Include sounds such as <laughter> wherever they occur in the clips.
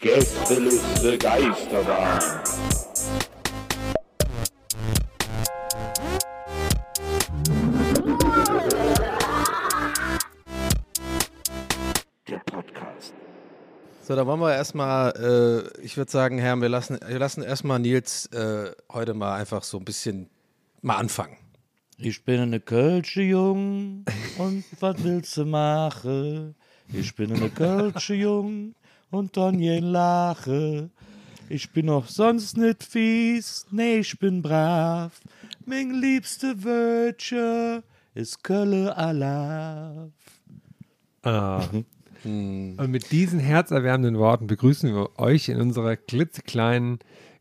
Gästeliste Geisterbahn. Der Podcast. So, da wollen wir erstmal, äh, ich würde sagen, Herr, wir lassen, wir lassen erstmal Nils äh, heute mal einfach so ein bisschen mal anfangen. Ich bin eine Kölsche Jung und was willst du machen? Ich bin eine Kölsche Jung und Donjen lache. Ich bin auch sonst nicht fies, nee, ich bin brav. Mein liebste Wörtchen ist Kölle Alaf. Ah. Und mit diesen herzerwärmenden Worten begrüßen wir euch in unserer klitzekleinen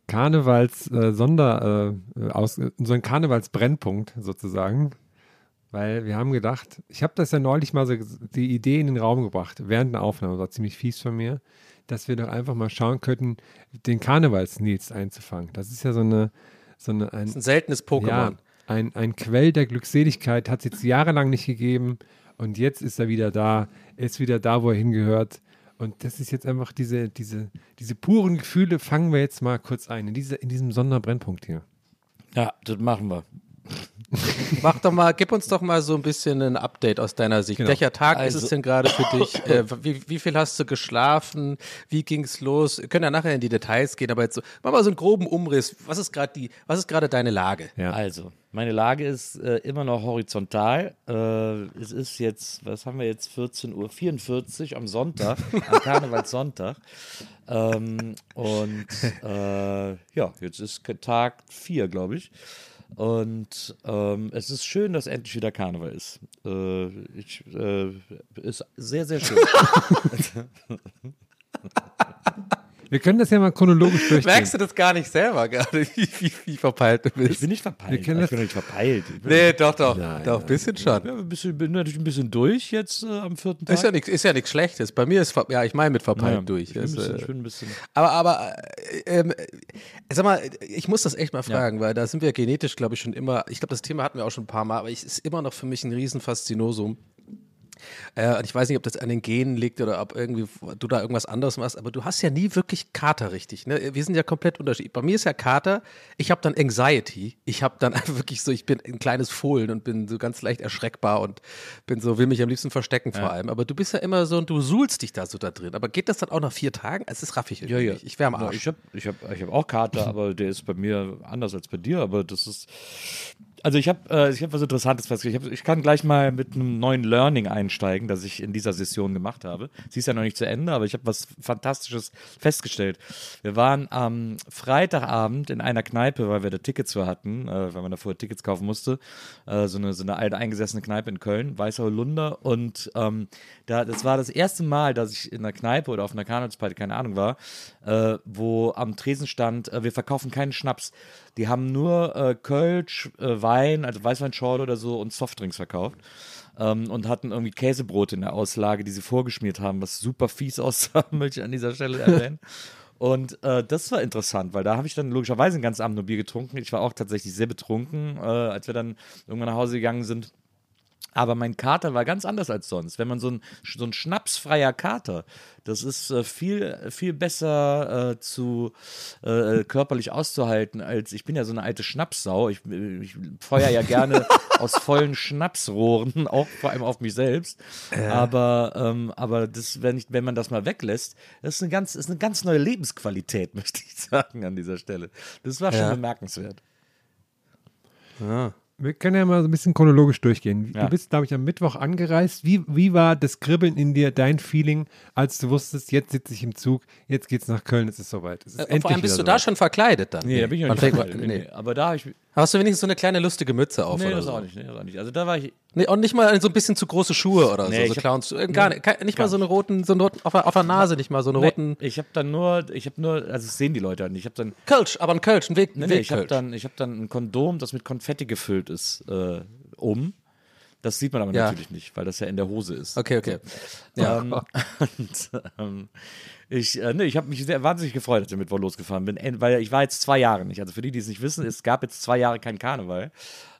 Karnevals-Sonder, äh, aus, unseren Karnevalsbrennpunkt sozusagen. Weil wir haben gedacht, ich habe das ja neulich mal so die Idee in den Raum gebracht, während der Aufnahme, war ziemlich fies von mir, dass wir doch einfach mal schauen könnten, den Karnevals-Nils einzufangen. Das ist ja so eine, so eine ein, Das ist ein seltenes Pokémon. ja, ein, ein Quell der Glückseligkeit, hat es jetzt jahrelang nicht gegeben und jetzt ist er wieder da, er ist wieder da, wo er hingehört. Und das ist jetzt einfach diese, diese, diese puren Gefühle, fangen wir jetzt mal kurz ein, in, diese, in diesem Sonderbrennpunkt hier. Ja, das machen wir. Mach doch mal, gib uns doch mal so ein bisschen ein Update aus deiner Sicht. Genau. Welcher Tag ist Also- es denn gerade für dich? <laughs> Äh, wie, wie viel hast du geschlafen? Wie ging's los? Wir können ja nachher in die Details gehen, aber jetzt so, mach mal so einen groben Umriss. Was ist gerade die, was ist gerade deine Lage? Ja. Also, meine Lage ist äh, immer noch horizontal. Äh, es ist jetzt, was haben wir jetzt, 14.44 Uhr am Sonntag, <laughs> am Karnevalssonntag. Ähm, und äh, ja, jetzt ist Tag 4, glaube ich. Und ähm, es ist schön, dass endlich wieder Karneval ist. Äh, ich, äh, ist sehr, sehr schön. <laughs> <laughs> Wir können das ja mal chronologisch <laughs> durchgehen. Merkst du das gar nicht selber gerade, <laughs> wie, wie, wie verpeilt du bist? Ich bin nicht verpeilt. Wir kennen ich bin das- nicht verpeilt. Ich bin, nee, doch, doch. Nein, doch, ein bisschen schon. ja, ein bisschen, bin natürlich ein bisschen durch jetzt äh, am vierten Tag. Ist ja nichts, ist ja nichts Schlechtes. Bei mir ist, ja, ich meine mit verpeilt Ja, durch. Ich bin, ein Das, bisschen, äh, ich bin ein bisschen. Aber, aber, äh, ähm, äh, sag mal, ich muss das echt mal fragen, weil da sind wir genetisch, glaube ich, schon immer, ich glaube, das Thema hatten wir auch schon ein paar Mal, aber es ist immer noch für mich ein Riesenfaszinosum. Äh, und ich weiß nicht, ob das an den Genen liegt oder ob irgendwie du da irgendwas anderes machst, aber du hast ja nie wirklich Kater richtig. Ne? Wir sind ja komplett unterschiedlich. Bei mir ist ja Kater, ich habe dann Anxiety. Ich habe dann <laughs> einfach wirklich so, ich bin ein kleines Fohlen und bin so ganz leicht erschreckbar und bin so, will mich am liebsten verstecken vor allem. Aber du bist ja immer so und du suhlst dich da so da drin. Aber geht das dann auch nach vier Tagen? Es ist raffig irgendwie. nicht. Ich wäre am Ja, Arsch. Ich habe ich hab, ich hab auch Kater, <laughs> aber der ist bei mir anders als bei dir. Aber das ist. Also ich habe äh, hab was Interessantes festgestellt. Ich, hab, ich kann gleich mal mit einem neuen Learning einsteigen, das ich in dieser Session gemacht habe. Sie ist ja noch nicht zu Ende, aber ich habe was Fantastisches festgestellt. Wir waren am Freitagabend in einer Kneipe, weil wir da Tickets für hatten, äh, weil man da vorher Tickets kaufen musste. Äh, so, eine, so eine alte eingesessene Kneipe in Köln, Weißer Holunder. Und ähm, da, das war das erste Mal, dass ich in einer Kneipe oder auf einer Karnevalsparty, keine Ahnung war, äh, wo am Tresen stand, äh, wir verkaufen keinen Schnaps. Die haben nur äh, Kölsch, äh, Wein, also Weißweinschorle oder so und Softdrinks verkauft. Ähm, und hatten irgendwie Käsebrot in der Auslage, die sie vorgeschmiert haben, was super fies <laughs> aussah, möchte ich an dieser Stelle erwähnen. Und äh, das war interessant, weil da habe ich dann logischerweise ein ganz Abend nur Bier getrunken. Ich war auch tatsächlich sehr betrunken, äh, als wir dann irgendwann nach Hause gegangen sind. Aber mein Kater war ganz anders als sonst. Wenn man so ein, so ein schnapsfreier Kater, das ist äh, viel, viel besser äh, zu äh, körperlich auszuhalten, als ich bin ja so eine alte Schnapssau. Ich, ich feuer ja gerne <laughs> aus vollen Schnapsrohren, <laughs> auch vor allem auf mich selbst. Aber, ähm, aber das, wenn, ich, wenn man das mal weglässt, das ist eine ganz, ist eine ganz neue Lebensqualität, <laughs> möchte ich sagen, an dieser Stelle. Das war schon Ja. bemerkenswert. Wir können ja mal so ein bisschen chronologisch durchgehen. Ja. Du bist, glaube ich, am Mittwoch angereist. Wie, wie war das Kribbeln in dir, dein Feeling, als du wusstest, jetzt sitze ich im Zug, jetzt geht's nach Köln, es ist soweit. Es ist Äh, vor allem bist du da schon verkleidet dann. Nee, da bin ich noch nicht verkleidet. Nee. Aber da habe ich. Hast du wenigstens so eine kleine lustige Mütze auf Nee, oder das so? auch nicht. Nee, das auch nicht. Also da war ich. Nee, und nicht mal so ein bisschen zu große Schuhe oder Nee, so, so hab- Clowns. äh, Gar nicht, nicht mal so eine roten, so einen roten auf, der- auf der Nase, nicht mal so eine roten. Nee, ich habe dann nur, ich habe nur, also das sehen die Leute halt nicht. Ich habe dann, Kölsch, aber ein Kölsch, ein Weg, nee, Weg ich habe dann, ich habe dann ein Kondom, das mit Konfetti gefüllt ist, äh, um. Das sieht man aber Ja. natürlich nicht, weil das ja in der Hose ist. Okay, okay. Ja. Ähm, <laughs> und, ähm, ich, äh, nee, ich habe mich sehr wahnsinnig gefreut, als ich mit Mittwoch losgefahren bin, weil ich war jetzt zwei Jahre nicht. Also für die, die es nicht wissen, es gab jetzt zwei Jahre keinen Karneval,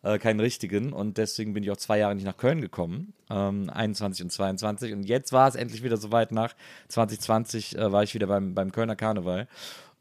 äh, keinen richtigen und deswegen bin ich auch zwei Jahre nicht nach Köln gekommen, ähm, 21 und 22 und jetzt war es endlich wieder soweit nach 2020 äh, war ich wieder beim, beim Kölner Karneval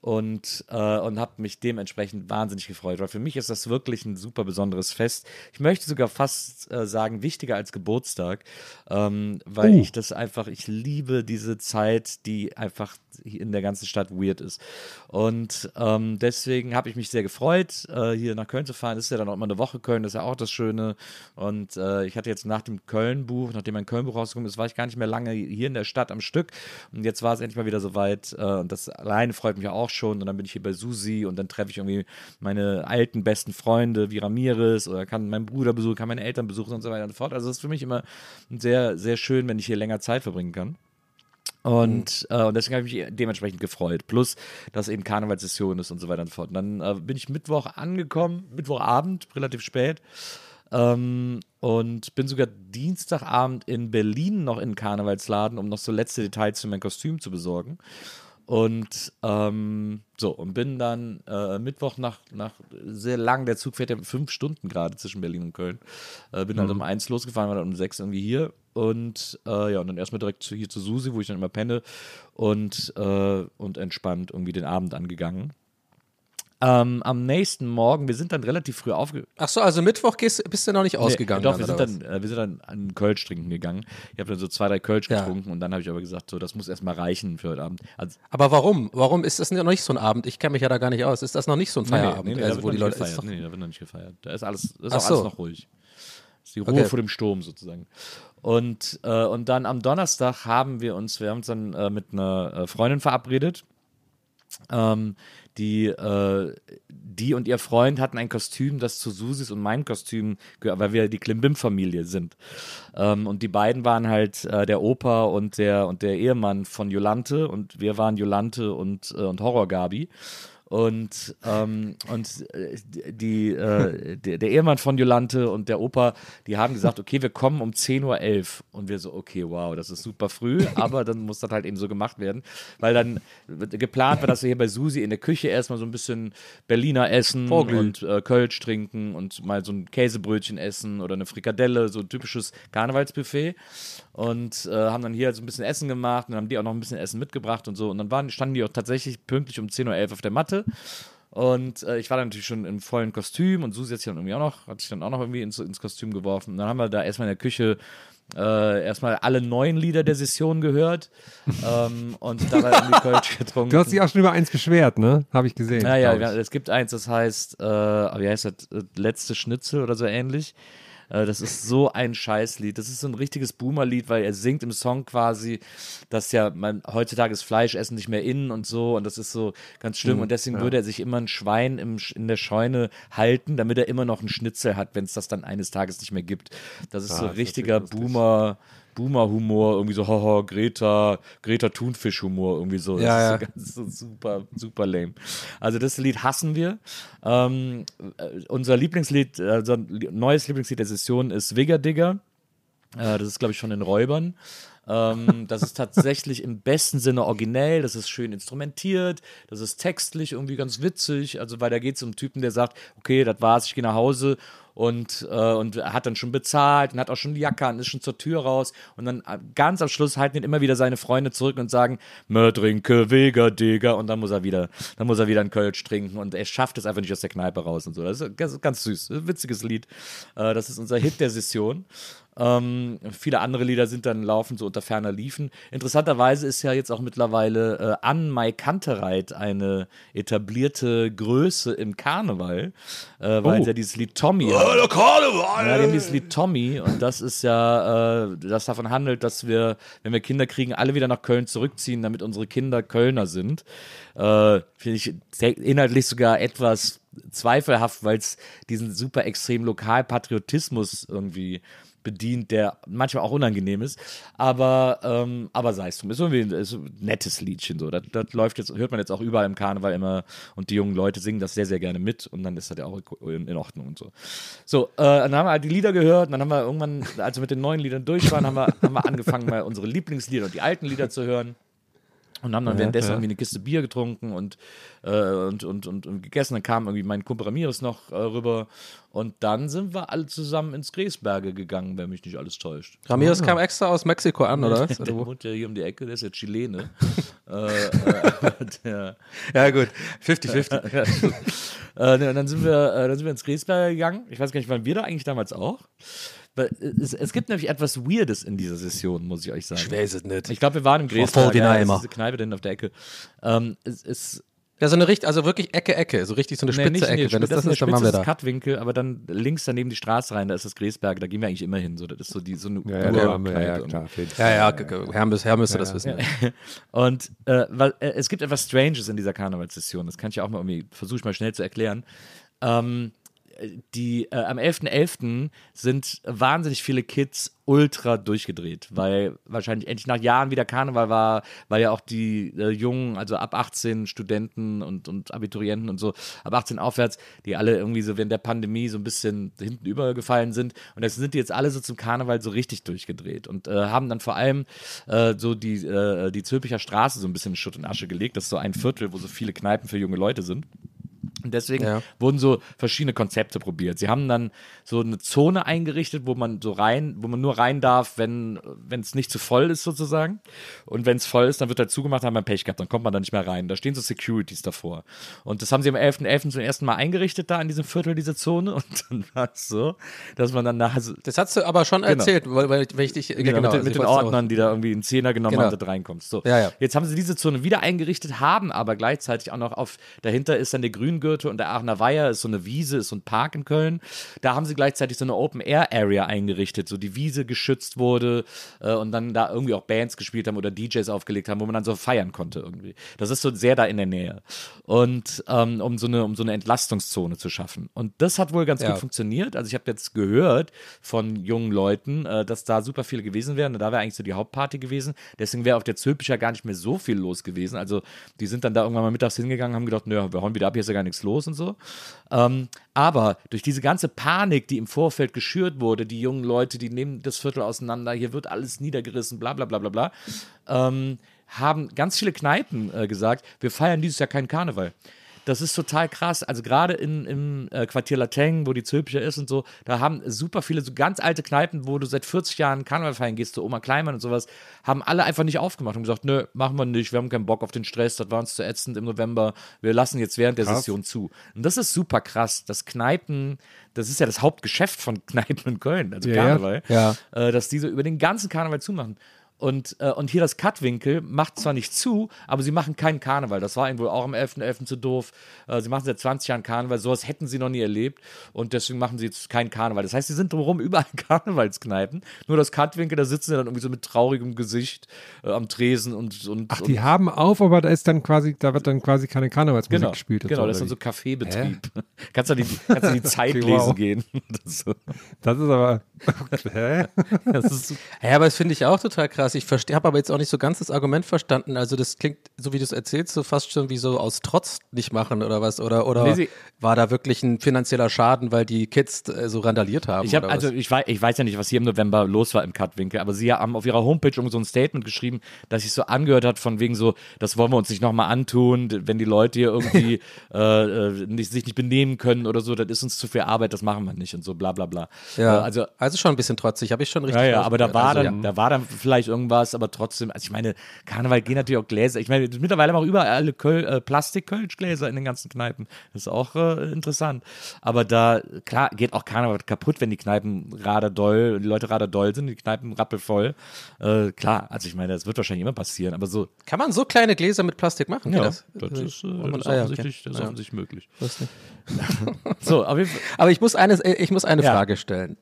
und, äh, und habe mich dementsprechend wahnsinnig gefreut, weil für mich ist das wirklich ein super besonderes Fest. Ich möchte sogar fast äh, sagen, wichtiger als Geburtstag, ähm, weil ich das einfach, ich liebe diese Zeit, die einfach in der ganzen Stadt weird ist. Und ähm, deswegen habe ich mich sehr gefreut, äh, hier nach Köln zu fahren. Das ist ja dann auch immer eine Woche Köln, das ist ja auch das Schöne. Und äh, ich hatte jetzt nach dem Köln-Buch, nachdem mein Köln-Buch rausgekommen ist, war ich gar nicht mehr lange hier in der Stadt am Stück. Und jetzt war es endlich mal wieder soweit. Äh, und das alleine freut mich auch schon. Und dann bin ich hier bei Susi und dann treffe ich irgendwie meine alten besten Freunde wie Ramirez oder kann meinen Bruder besuchen, kann meine Eltern besuchen und so weiter und so fort. Also das ist für mich immer sehr, sehr schön, wenn ich hier länger Zeit verbringen kann. Und, äh, und deswegen habe ich mich dementsprechend gefreut. Plus, dass eben Karnevalssession ist und so weiter und so fort. Und dann äh, bin ich Mittwoch angekommen, Mittwochabend, relativ spät. Ähm, und bin sogar Dienstagabend in Berlin noch in den Karnevalsladen, um noch so letzte Details für mein Kostüm zu besorgen. Und ähm, so, und bin dann äh, Mittwoch nach, nach sehr lang, der Zug fährt ja fünf Stunden gerade zwischen Berlin und Köln. Äh, bin halt um eins losgefahren, war dann um sechs irgendwie hier. Und äh, ja, und dann erstmal direkt zu, hier zu Susi, wo ich dann immer penne und, äh, und entspannt irgendwie den Abend angegangen. Ähm, am nächsten Morgen, wir sind dann relativ früh aufge Ach so, also Mittwoch gehst, bist du noch nicht ausgegangen. Nee, doch, wir sind, dann, äh, wir sind dann an Kölsch trinken gegangen. Ich habe dann so zwei, drei Kölsch Ja. getrunken und dann habe ich aber gesagt, so, das muss erstmal reichen für heute Abend. Also? Aber warum? Warum ist das noch nicht so ein Abend? Ich kenne mich ja da gar nicht aus. Ist das noch nicht so ein Feierabend? Nee, nee, also, wo die Leute. nicht Ist gefeiert. doch, Nee, da wird noch nicht gefeiert. Da ist alles, ist Ach auch alles so. noch ruhig. Das ist die Ruhe Okay. vor dem Sturm sozusagen. Und, äh, und dann am Donnerstag haben wir uns, wir haben uns dann äh, mit einer äh, Freundin verabredet. Ähm, die, äh, die und ihr Freund hatten ein Kostüm, das zu Susis und meinem Kostüm gehört, weil wir die Klimbim-Familie sind. Ähm, und die beiden waren halt äh, der Opa und der, und der Ehemann von Jolante und wir waren Jolante und, äh, und Horror-Gabi. Und, ähm, und äh, die, äh, der, der Ehemann von Jolante und der Opa, die haben gesagt, okay, wir kommen um 10.11 Uhr. Und wir so, okay, wow, das ist super früh, aber dann muss das halt eben so gemacht werden. Weil dann geplant war, dass wir hier bei Susi in der Küche erstmal so ein bisschen Berliner essen Vorglühen. und äh, Kölsch trinken und mal so ein Käsebrötchen essen oder eine Frikadelle, so ein typisches Karnevalsbuffet. Und äh, haben dann hier so ein bisschen Essen gemacht und dann haben die auch noch ein bisschen Essen mitgebracht und so. Und dann waren, standen die auch tatsächlich pünktlich um 10.11 Uhr auf der Matte. Und äh, ich war dann natürlich schon im vollen Kostüm und Susi hat sich dann irgendwie auch noch, hat sich dann auch noch irgendwie ins, ins Kostüm geworfen. Und dann haben wir da erstmal in der Küche äh, erstmal alle neuen Lieder der Session gehört <laughs> ähm, und dabei irgendwie Kölsch getrunken. Du hast dich auch schon über eins beschwert, ne? Habe ich gesehen. Ja, ja, es gibt eins, das heißt, äh, wie heißt das, äh, Letzte Schnitzel oder so ähnlich. Äh, Das ist so ein Scheißlied. Das ist so ein richtiges Boomer-Lied, weil er singt im Song quasi, dass ja man heutzutage ist Fleischessen nicht mehr innen und so und das ist so ganz Mhm, schlimm und deswegen würde er sich immer ein Schwein im, in der Scheune halten, damit er immer noch einen Schnitzel hat, wenn es das dann eines Tages nicht mehr gibt. Das ist so Ah, ist richtiger natürlich lustig. Boomer. Boomer-Humor, irgendwie so, haha, Greta, Greta Thunfisch-Humor, irgendwie so. Ja, das ist so ganz so super, super lame. Also das Lied hassen wir. Ähm, äh, unser Lieblingslied, li- neues Lieblingslied der Session ist Wigger Digger. Äh, das ist, glaube ich, von den Räubern. Ähm, das ist tatsächlich im besten Sinne originell, das ist schön instrumentiert, das ist textlich irgendwie ganz witzig. Also, weil da geht es um einen Typen, der sagt, okay, das war's, ich gehe nach Hause und, äh, und hat dann schon bezahlt und hat auch schon die Jacke an, ist schon zur Tür raus und dann äh, ganz am Schluss halten ihn immer wieder seine Freunde zurück und sagen, Mördrinke, Vega, Digga und dann muss er wieder, dann muss er wieder einen Kölsch trinken und er schafft es einfach nicht aus der Kneipe raus und so. Das ist ganz, ganz süß, witziges Lied. Äh, das ist unser Hit der Session. Ähm, viele andere Lieder sind dann laufen so unter ferner Liefen. Interessanterweise ist ja jetzt auch mittlerweile äh, Ann Mai Kantereit eine etablierte Größe im Karneval, äh, weil Oh. ja dieses Lied Tommy hat. der Karneval! Ja, die haben dieses Lied Tommy und das ist ja, äh, das davon handelt, dass wir, wenn wir Kinder kriegen, alle wieder nach Köln zurückziehen, damit unsere Kinder Kölner sind. Äh, Finde ich inhaltlich sogar etwas zweifelhaft, weil es diesen super extrem Lokalpatriotismus irgendwie bedient, der manchmal auch unangenehm ist. Aber, ähm, aber sei es drum. Ist irgendwie ein, ist ein nettes Liedchen so. Das, das läuft jetzt, hört man jetzt auch überall im Karneval immer und die jungen Leute singen das sehr, sehr gerne mit und dann ist das ja auch in, in Ordnung und so. So, äh, dann haben wir halt die Lieder gehört und dann haben wir irgendwann, als wir mit den neuen Liedern durch waren, haben wir, haben wir angefangen, mal unsere Lieblingslieder und die alten Lieder zu hören. Und haben dann währenddessen irgendwie eine Kiste Bier getrunken und, äh, und, und, und, und gegessen. Dann kam irgendwie mein Kumpel Ramirez noch äh, rüber. Und dann sind wir alle zusammen ins Gräsberge gegangen, wenn mich nicht alles täuscht. Ramirez kam extra aus Mexiko an, oder was? <laughs> Der wohnt ja hier um die Ecke, der ist ja Chilene. <laughs> äh, äh, <laughs> Ja, gut. 50-50. ja, so. äh, ne, und dann sind wir, äh, dann sind wir ins Gräsberge gegangen. Ich weiß gar nicht, waren wir da eigentlich damals auch? Weil es, es gibt nämlich etwas Weirdes in dieser Session, muss ich euch sagen. Ich weiß es nicht. Ich glaube, wir waren im voll Gräsberge. wie Ja, das ist diese Kneipe denn auf der Ecke. Ähm, es ist Ja, so eine richtig, also wirklich Ecke, Ecke, so richtig so eine Nee, spitze nicht Ecke. Wenn das das ist, dann waren wir ist da. das Kattwinkel, aber dann links daneben die Straße rein, da ist das Gräsberg, da gehen wir eigentlich immer hin. So, das ist so, die, so eine Ja, ja, wir, ja, ja, irgendwie. klar. Ja, ja, G- Herr, müsste das wissen. <laughs> Und äh, weil, äh, es gibt etwas Stranges in dieser Karnevalssession, das kann ich ja auch mal irgendwie, versuche ich mal schnell zu erklären. Ähm, die äh, am 11.11. sind wahnsinnig viele Kids ultra durchgedreht, weil wahrscheinlich endlich nach Jahren wieder Karneval war, weil ja auch die äh, Jungen, also ab 18 Studenten und, und Abiturienten und so, ab 18 aufwärts, die alle irgendwie so während der Pandemie so ein bisschen hinten übergefallen sind und das sind die jetzt alle so zum Karneval so richtig durchgedreht und äh, haben dann vor allem äh, so die, äh, die Zülpicher Straße so ein bisschen in Schutt und Asche gelegt, das ist so ein Viertel, wo so viele Kneipen für junge Leute sind. Und deswegen Ja. wurden so verschiedene Konzepte probiert. Sie haben dann so eine Zone eingerichtet, wo man so rein, wo man nur rein darf, wenn wenn es nicht zu voll ist sozusagen. Und wenn es voll ist, dann wird halt zugemacht, dann haben wir Pech gehabt, dann kommt man da nicht mehr rein. Da stehen so Securities davor. Und das haben sie am 11.11. zum ersten Mal eingerichtet da in diesem Viertel, diese Zone. <laughs> Und dann war es so, dass man dann nachher Das hast du aber schon Genau. erzählt, weil, weil wenn ich dich, Genau, genau, mit, den, also mit den Ordnern, die da irgendwie einen Zehner genommen Genau. haben, du reinkommst. So. Ja, ja. Jetzt haben sie diese Zone wieder eingerichtet, haben aber gleichzeitig auch noch auf, dahinter ist dann der Grüngürtel und der Aachener Weiher, ist so eine Wiese, ist so ein Park in Köln. Da haben sie gleichzeitig so eine Open-Air-Area eingerichtet, so die Wiese geschützt wurde äh, und dann da irgendwie auch Bands gespielt haben oder DJs aufgelegt haben, wo man dann so feiern konnte irgendwie. Das ist so sehr da in der Nähe. Und ähm, um, so eine, um so eine Entlastungszone zu schaffen. Und das hat wohl ganz Ja. gut funktioniert. Also ich habe jetzt gehört von jungen Leuten, äh, dass da super viele gewesen wären. Und da wäre eigentlich so die Hauptparty gewesen. Deswegen wäre auf der Zülpicher gar nicht mehr so viel los gewesen. Also die sind dann da irgendwann mal mittags hingegangen, haben gedacht, nö, wir hauen wieder ab, hier ist ja gar nichts los und so. Ähm, aber durch diese ganze Panik, die im Vorfeld geschürt wurde, die jungen Leute, die nehmen das Viertel auseinander, hier wird alles niedergerissen, bla bla bla bla bla, ähm, haben ganz viele Kneipen äh, gesagt, wir feiern dieses Jahr keinen Karneval. Das ist total krass. Also gerade in, im äh, Quartier Lateng, wo die Zülpicher ist und so, da haben super viele so ganz alte Kneipen, wo du seit 40 Jahren Karneval feiern gehst, so Oma Kleinmann und sowas, haben alle einfach nicht aufgemacht und gesagt, nö, machen wir nicht, wir haben keinen Bock auf den Stress, das war uns zu ätzend im November, wir lassen jetzt während der Session zu. Und das ist super krass, dass Kneipen, das ist ja das Hauptgeschäft von <laughs> Kneipen in Köln, also ja. Karneval, Ja. äh, dass die so über den ganzen Karneval zumachen. Und, äh, und hier das Kattwinkel macht zwar nicht zu, aber sie machen keinen Karneval. Das war ihnen wohl auch am 11.11. zu doof. Äh, sie machen seit 20 Jahren Karneval. Sowas hätten sie noch nie erlebt. Und deswegen machen sie jetzt keinen Karneval. Das heißt, sie sind drumherum überall <laughs> Karnevalskneipen. Nur das Kattwinkel, da sitzen sie dann irgendwie so mit traurigem Gesicht äh, am Tresen und. und Ach, und, die haben auf, aber da ist dann quasi, da wird dann quasi keine Karnevalsmusik Genau, gespielt. und genau das ist dann so? Kaffeebetrieb. <laughs> kannst du die, kannst du die Zeit <laughs> Okay, lesen wow. gehen. Das, ist so- Das ist aber. Hä? das ist Ja, aber das finde ich auch total krass. Ich habe aber jetzt auch nicht so ganz das Argument verstanden. Also das klingt, so wie du es erzählst, so fast schon wie so aus Trotz nicht machen oder was. Oder, oder Nee, war da wirklich ein finanzieller Schaden, weil die Kids äh, so randaliert haben? Ich oder also was? ich weiß, ich weiß ja nicht, was hier im November los war im Cutwinkel, aber sie haben auf ihrer Homepage irgend so ein Statement geschrieben, dass sich so angehört hat von wegen so, das wollen wir uns nicht nochmal antun, wenn die Leute hier irgendwie <laughs> äh, äh, nicht, sich nicht benehmen können oder so, das ist uns zu viel Arbeit, das machen wir nicht und so bla bla bla. ja, Äh, also also schon ein bisschen trotzig, habe ich schon richtig ja, ja, aber da war also, dann, da war dann vielleicht irgendwas, aber trotzdem, also ich meine, Karneval gehen natürlich auch Gläser. Ich meine, mittlerweile haben auch überall alle Köl, äh, Plastik-Kölschgläser in den ganzen Kneipen. Das ist auch äh, interessant. Aber da, klar, geht auch Karneval kaputt, wenn die Kneipen raderdoll, die Leute raderdoll sind, die Kneipen rappelvoll. Äh, klar, also ich meine, das wird wahrscheinlich immer passieren, aber so, Kann man so kleine Gläser mit Plastik machen? ja, Geht das, ist, äh, man- das ist ah, ja, okay. offensichtlich, das ist Ja. offensichtlich möglich. Das. <laughs> So. <laughs> Aber ich muss eine, ich muss eine Ja. Frage stellen,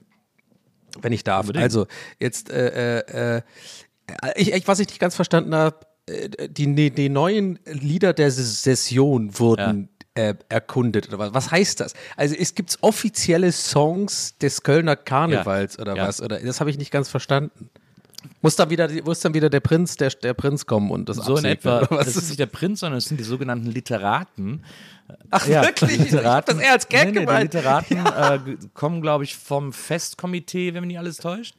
wenn ich darf. Unbedingt. Also jetzt, äh, äh, äh, ich, ich, was ich nicht ganz verstanden habe, äh, die, die, neuen Lieder der Session wurden äh, erkundet oder was? Was heißt das? Also es gibt offizielle Songs des Kölner Karnevals oder Ja. was? Oder das habe ich nicht ganz verstanden. Muss dann wieder, muss dann wieder der Prinz, der, der Prinz kommen und das So in absegnen, etwa, oder was? das ist nicht der Prinz, sondern es sind die sogenannten Literaten. Ach wirklich? Ich hab das eher als Gag nee, nee, gemeint. Die Literaten äh, g- kommen, glaube ich, vom Festkomitee, wenn mich nicht alles täuscht.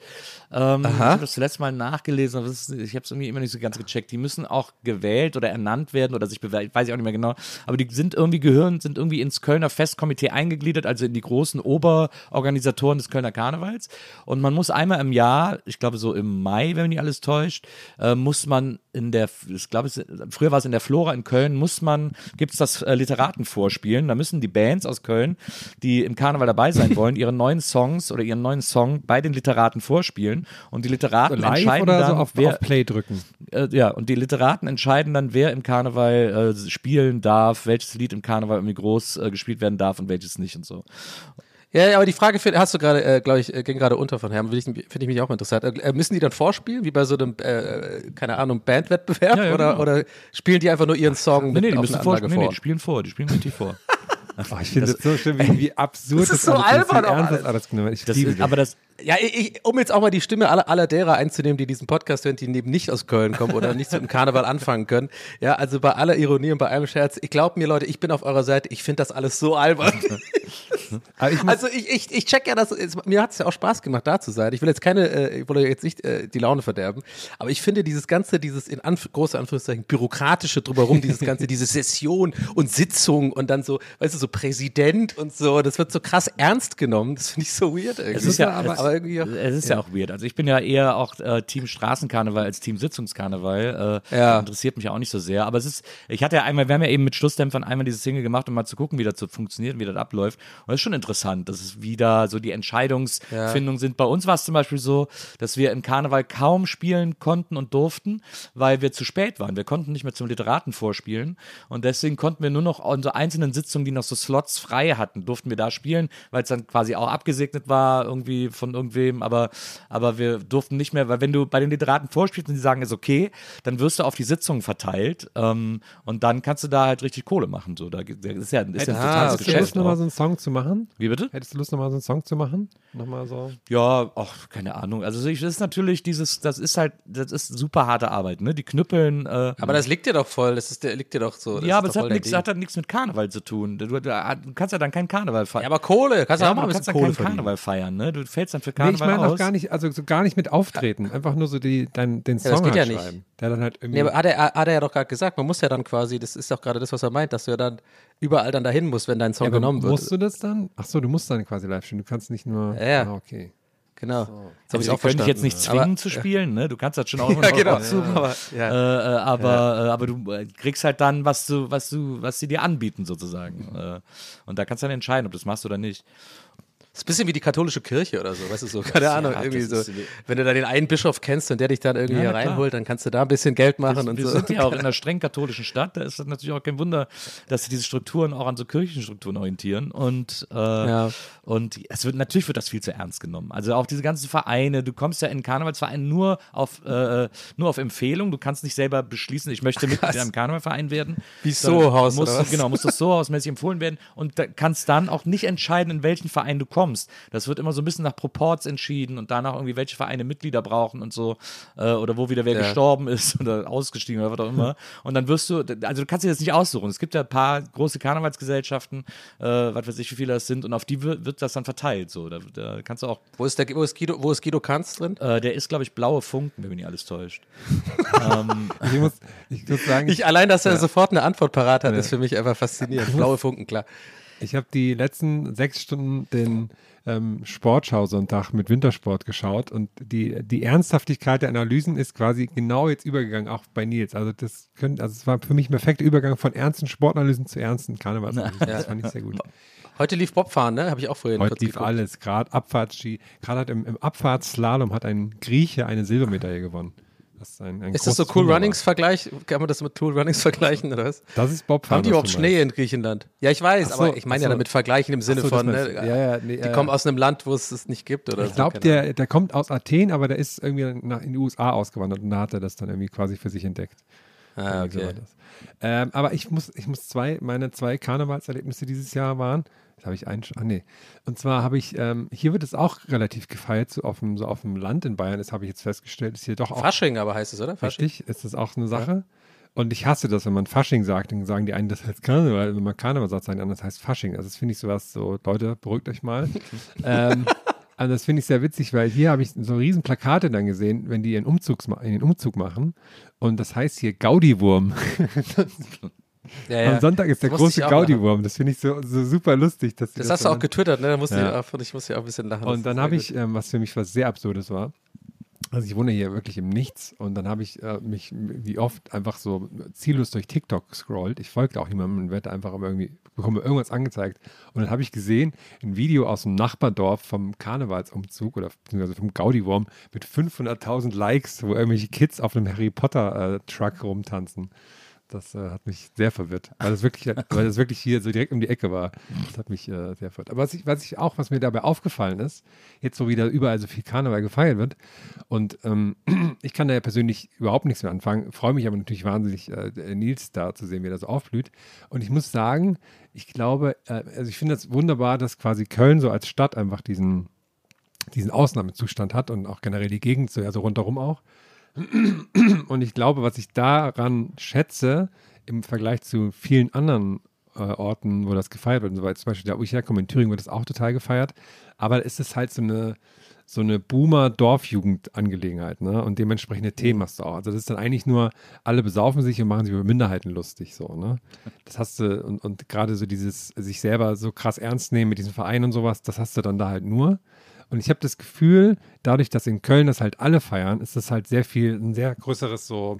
Ähm, ich habe das zuletzt mal nachgelesen, aber ist, ich habe es irgendwie immer nicht so ganz gecheckt. Die müssen auch gewählt oder ernannt werden oder sich bewerben, weiß ich auch nicht mehr genau. Aber die sind irgendwie gehören, sind irgendwie ins Kölner Festkomitee eingegliedert, also in die großen Oberorganisatoren des Kölner Karnevals. Und man muss einmal im Jahr, ich glaube so im Mai, wenn mich nicht alles täuscht, äh, muss man in der, ich glaube, früher war es in der Flora in Köln, muss man, gibt es das äh, Literaten vorspielen. Da müssen die Bands aus Köln, die im Karneval dabei sein <laughs> wollen, ihre neuen Songs oder ihren neuen Song bei den Literaten vorspielen. Und die Literaten Live entscheiden dann, so auf, wer, auf Play drücken? äh, ja, und die Literaten entscheiden dann, wer im Karneval äh, spielen darf, welches Lied im Karneval irgendwie groß äh, gespielt werden darf und welches nicht und so. Ja, ja, aber die Frage find- hast du gerade, äh, glaube ich, äh, ging gerade unter von Herrn, finde ich, mich auch interessant. Äh, müssen die dann vorspielen, wie bei so einem, äh, keine Ahnung, Bandwettbewerb? Ja, ja, oder, genau. oder spielen die einfach nur ihren Song Nee, mit nee, die auf müssen eine vor, nee, nee, die spielen vor, die spielen richtig vor. <laughs> Oh, ich finde das so schön, wie, wie absurd Das ist so alles albern ernst alles. das. Ich Das ist, das. aber das, Ja, ich, ich, um jetzt auch mal die Stimme aller, aller derer einzunehmen, die diesen Podcast hören, die neben nicht aus Köln kommen oder nichts mit dem Karneval anfangen können. Ja, also bei aller Ironie und bei allem Scherz, ich glaube mir, Leute, ich bin auf eurer Seite, ich finde das alles so albern. <laughs> Aber ich Also ich, ich, ich check ja, dass es, mir hat es ja auch Spaß gemacht, da zu sein. Ich will jetzt keine, äh, ich will euch jetzt nicht äh, die Laune verderben, aber ich finde dieses ganze, dieses in Anf große Anführungszeichen bürokratische drumherum, dieses <laughs> ganze, diese Session und Sitzung und dann so, weißt du, so Präsident und so, das wird so krass ernst genommen. Das finde ich so weird irgendwie. Es ist ja, aber, es, aber irgendwie auch, es ist ja. auch weird. Also ich bin ja eher auch äh, Team Straßenkarneval als Team Sitzungskarneval. Äh, Ja. Interessiert mich auch nicht so sehr. Aber es ist, ich hatte ja einmal, wir haben ja eben mit Schlussdämpfern einmal diese Single gemacht, um mal zu gucken, wie das so funktioniert und wie das abläuft. Und das ist schon interessant, dass es wieder so die Entscheidungsfindungen sind. Bei uns war es zum Beispiel so, dass wir im Karneval kaum spielen konnten und durften, weil wir zu spät waren. Wir konnten nicht mehr zum Literaten vorspielen. Und deswegen konnten wir nur noch unsere einzelnen Sitzungen, die noch so Slots frei hatten, durften wir da spielen, weil es dann quasi auch abgesegnet war, irgendwie von irgendwem. Aber, aber wir durften nicht mehr, weil wenn du bei den Literaten vorspielst und die sagen, ist okay, dann wirst du auf die Sitzungen verteilt. Ähm, und dann kannst du da halt richtig Kohle machen. So, da das ist ja, ist ja ein Ah, totales okay. Hättest du Geschäft. nochmal auch. so einen Song zu machen? Wie bitte? Hättest du Lust, nochmal so einen Song zu machen? Nochmal so. Ja, ach, keine Ahnung. Also ich, das ist natürlich dieses, das ist halt, das ist super harte Arbeit, ne? Die knüppeln. Äh, aber das liegt dir doch voll, das ist der, liegt dir doch so. das ja, aber es hat Ding. hat halt nichts mit Karneval zu tun. Du, du, du kannst ja dann keinen Karneval feiern. Ja, aber Kohle, kannst du Ja, auch mal ein bisschen kannst dann Kohle keinen. Karneval feiern, ne? Du fällst dann für Nee, ich Karneval meine auch gar nicht, also so gar nicht mit Auftreten, einfach nur so die, dein, den Ja, das Song geht ja halt nicht. schreiben. Der dann halt irgendwie. Nee, aber hat er, hat er ja doch gerade gesagt, man muss ja dann quasi, das ist doch gerade das, was er meint, dass du ja dann überall dann dahin musst, wenn dein Song Ja, genommen wird. Musst du das dann? Ach so, du musst dann quasi live spielen. Du kannst nicht nur. Ja, ja. Ah, okay. Genau. Das hab also ich können dich jetzt nicht zwingen Aber- zu spielen, ne? Du kannst das schon <laughs> auch immer Ja, noch genau. aussuchen. Aber, ja. Äh, äh, aber, äh, aber du äh, kriegst halt dann, was du, was du, was sie dir anbieten, sozusagen. Äh, und da kannst du dann entscheiden, ob du das machst oder nicht. Das ist ein bisschen wie die katholische Kirche oder so, weißt du so, keine Ahnung, Ja, irgendwie so. Wenn du da den einen Bischof kennst und der dich dann irgendwie Ja, reinholt, dann kannst du da ein bisschen Geld machen und wir so. sind ja auch in einer <laughs> streng katholischen Stadt, da ist das natürlich auch kein Wunder, dass sich diese Strukturen auch an so kirchlichen Strukturen orientieren und, äh, Ja. und es wird, natürlich wird das viel zu ernst genommen. Also auch diese ganzen Vereine, du kommst ja in Karnevalsvereinen nur auf, äh, nur auf Empfehlung, du kannst nicht selber beschließen, ich möchte Mitglied in einem Karnevalverein werden. Wie Soho-Haus musst? Genau, muss das so hausmäßig empfohlen werden und da kannst dann auch nicht entscheiden, in welchen Verein du kommst. Kommst. Das wird immer so ein bisschen nach Proports entschieden und danach irgendwie, welche Vereine Mitglieder brauchen und so. Äh, oder wo wieder wer Ja. gestorben ist <laughs> oder ausgestiegen oder was auch immer. Und dann wirst du, also du kannst dir das nicht aussuchen. Es gibt ja ein paar große Karnevalsgesellschaften, äh, was weiß ich, wie viele das sind, und auf die wird, wird das dann verteilt. So, da, da kannst du auch, Wo ist, der, wo ist Guido, wo ist Guido Kanz drin? äh, der ist, glaube ich, blaue Funken, wenn mich nicht alles täuscht. <laughs> Ich muss, ich muss sagen, ich, allein, dass er sofort eine Antwort parat hat, ist für mich einfach faszinierend. <laughs> Blaue Funken, klar. Ich habe die letzten sechs Stunden den ähm, Sportschau-Sonntag mit Wintersport geschaut und die, die Ernsthaftigkeit der Analysen ist quasi genau jetzt übergegangen, auch bei Nils. Also das könnte, also es war für mich ein perfekter Übergang von ernsten Sportanalysen zu ernsten Karnevalsanalysen. Das fand ich sehr gut. <laughs> Heute lief Bobfahren, ne? Habe ich auch vorhin Heute lief geguckt. alles, gerade Abfahrtski, gerade hat im, im Abfahrtsslalom hat ein Grieche eine Silbermedaille gewonnen. Das ist ein, ein Ist das so Cool. Runnings Vergleich? Kann man das mit Cool Runnings vergleichen oder was? Das ist Bobfahren. Haben die überhaupt Schnee in Griechenland? Ja, ich weiß, so, aber ich meine ja so. damit vergleichen im Sinne so, von, ne. Ja, ja, nee, die äh, kommen aus einem Land, wo es es nicht gibt oder Ich glaube, der, der kommt aus Athen, aber der ist irgendwie nach, in die USA ausgewandert und da hat er das dann irgendwie quasi für sich entdeckt. Ah, okay. Ähm, aber ich muss, ich muss zwei, meine zwei Karnevalserlebnisse dieses Jahr waren. Das habe ich einen, ah nee. Und zwar habe ich, ähm, hier wird es auch relativ gefeiert, so auf dem, so auf dem Land in Bayern, das habe ich jetzt festgestellt, ist hier doch auch Fasching aber heißt es, oder? Fasching? Richtig, ist das auch eine Sache. Und ich hasse das, wenn man Fasching sagt, dann sagen die einen, das heißt Karneval. Wenn man Karneval sagt, sagen die anderen, das heißt Fasching. Also das finde ich sowas so, Leute, beruhigt euch mal. <laughs> ähm, also das finde ich sehr witzig, weil hier habe ich so riesen Plakate dann gesehen, wenn die ihren, Umzugs, in den Umzug machen. Und das heißt hier Gaudiwurm. <laughs> Ja, Am Sonntag ist der Das große. Gaudiwurm. Das finde ich so, so super lustig. Dass sie Das hast du auch getwittert, ne? Da musste Ja. ich, auch, ich musste ja auch ein bisschen lachen. Und dann habe ich, ähm, was für mich was sehr Absurdes war, also ich wohne hier wirklich im Nichts und dann habe ich äh, mich wie oft einfach so ziellos durch TikTok gescrollt. Ich folgte auch niemandem und werde einfach irgendwie, bekomme irgendwas angezeigt. Und dann habe ich gesehen, ein Video aus dem Nachbardorf vom Karnevalsumzug oder beziehungsweise vom Gaudiwurm mit 500.000 Likes, wo irgendwelche Kids auf einem Harry Potter äh, Truck rumtanzen. Das äh, hat mich sehr verwirrt, weil das wirklich, <laughs> weil das wirklich hier so direkt um die Ecke war. Das hat mich äh, sehr verwirrt. Aber was ich, was ich auch, was mir dabei aufgefallen ist, jetzt wo wieder überall so viel Karneval gefeiert wird und ähm, <clears throat> ich kann da ja persönlich überhaupt nichts mehr anfangen, freue mich aber natürlich wahnsinnig, äh, Nils da zu sehen, wie er so aufblüht. Und ich muss sagen, ich glaube, äh, also ich finde das wunderbar, dass quasi Köln so als Stadt einfach diesen, diesen Ausnahmezustand hat und auch generell die Gegend, so also rundherum auch. Und ich glaube, was ich daran schätze, im Vergleich zu vielen anderen äh, Orten, wo das gefeiert wird und so weiter, zum Beispiel da, wo ich herkomme, in Thüringen wird das auch total gefeiert, aber es ist halt so eine, so eine Boomer-Dorfjugend-Angelegenheit, ne? Und dementsprechende Themen hast du auch. Also das ist dann eigentlich nur, alle besaufen sich und machen sich über Minderheiten lustig, so, ne? Das hast du, und, und gerade so dieses, sich selber so krass ernst nehmen mit diesem Verein und sowas, das hast du dann da halt nur. Und ich habe das Gefühl, dadurch, dass in Köln das halt alle feiern, ist das halt sehr viel, ein sehr größeres so,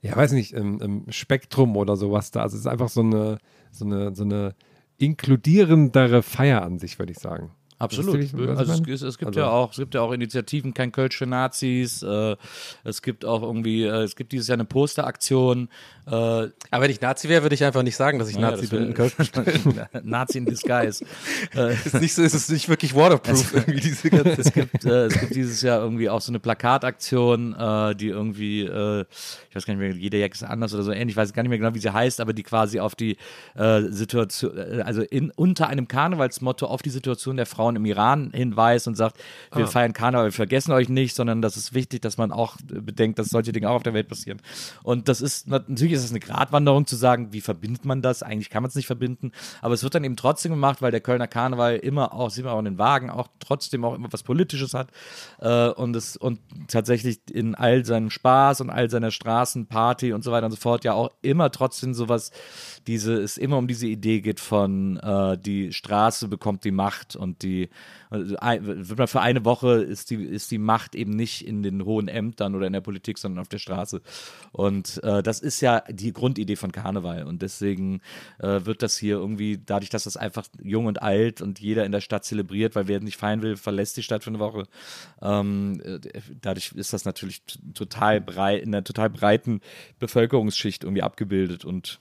ja, weiß nicht, im, im Spektrum oder sowas da. Also es ist einfach so eine, so eine, so eine inkludierendere Feier an sich, würde ich sagen. Absolut. Also es, es, es gibt Also- ja auch, es gibt ja auch Initiativen, kein Kölsch für Nazis. Äh, es gibt auch irgendwie, äh, es gibt dieses Jahr eine Posteraktion. Äh, aber wenn ich Nazi wäre, würde ich einfach nicht sagen, dass ich naja, Nazi das bin. wär-. <laughs> Nazi in Disguise. <laughs> äh, ist nicht so, ist es nicht wirklich waterproof, irgendwie diese ganze es gibt, äh, es gibt dieses Jahr irgendwie auch so eine Plakataktion, äh, die irgendwie, äh, ich weiß gar nicht mehr, jeder Jack ist anders oder so ähnlich, ich weiß gar nicht mehr genau, wie sie heißt, aber die quasi auf die äh, Situation, also in, unter einem Karnevalsmotto auf die Situation der Frauen im Iran hinweist und sagt, wir feiern Karneval, wir vergessen euch nicht, sondern das ist wichtig, dass man auch bedenkt, dass solche Dinge auch auf der Welt passieren. Und das ist, natürlich ist es eine Gratwanderung zu sagen, wie verbindet man das? Eigentlich kann man es nicht verbinden, aber es wird dann eben trotzdem gemacht, weil der Kölner Karneval immer auch, sieht man auch in den Wagen, auch trotzdem auch immer was Politisches hat äh, und es und tatsächlich in all seinem Spaß und all seiner Straßenparty und so weiter und so fort ja auch immer trotzdem sowas, diese, es immer um diese Idee geht von äh, die Straße bekommt die Macht und die also ein- wird man für eine Woche ist die, ist die Macht eben nicht in den hohen Ämtern oder in der Politik, sondern auf der Straße. Und äh, das ist ja die Grundidee von Karneval. Und deswegen äh, wird das hier irgendwie, dadurch, dass das einfach jung und alt und jeder in der Stadt zelebriert, weil wer nicht feiern will, verlässt die Stadt für eine Woche. Ähm, äh, dadurch ist das natürlich total breit, in einer total breiten Bevölkerungsschicht irgendwie abgebildet. Und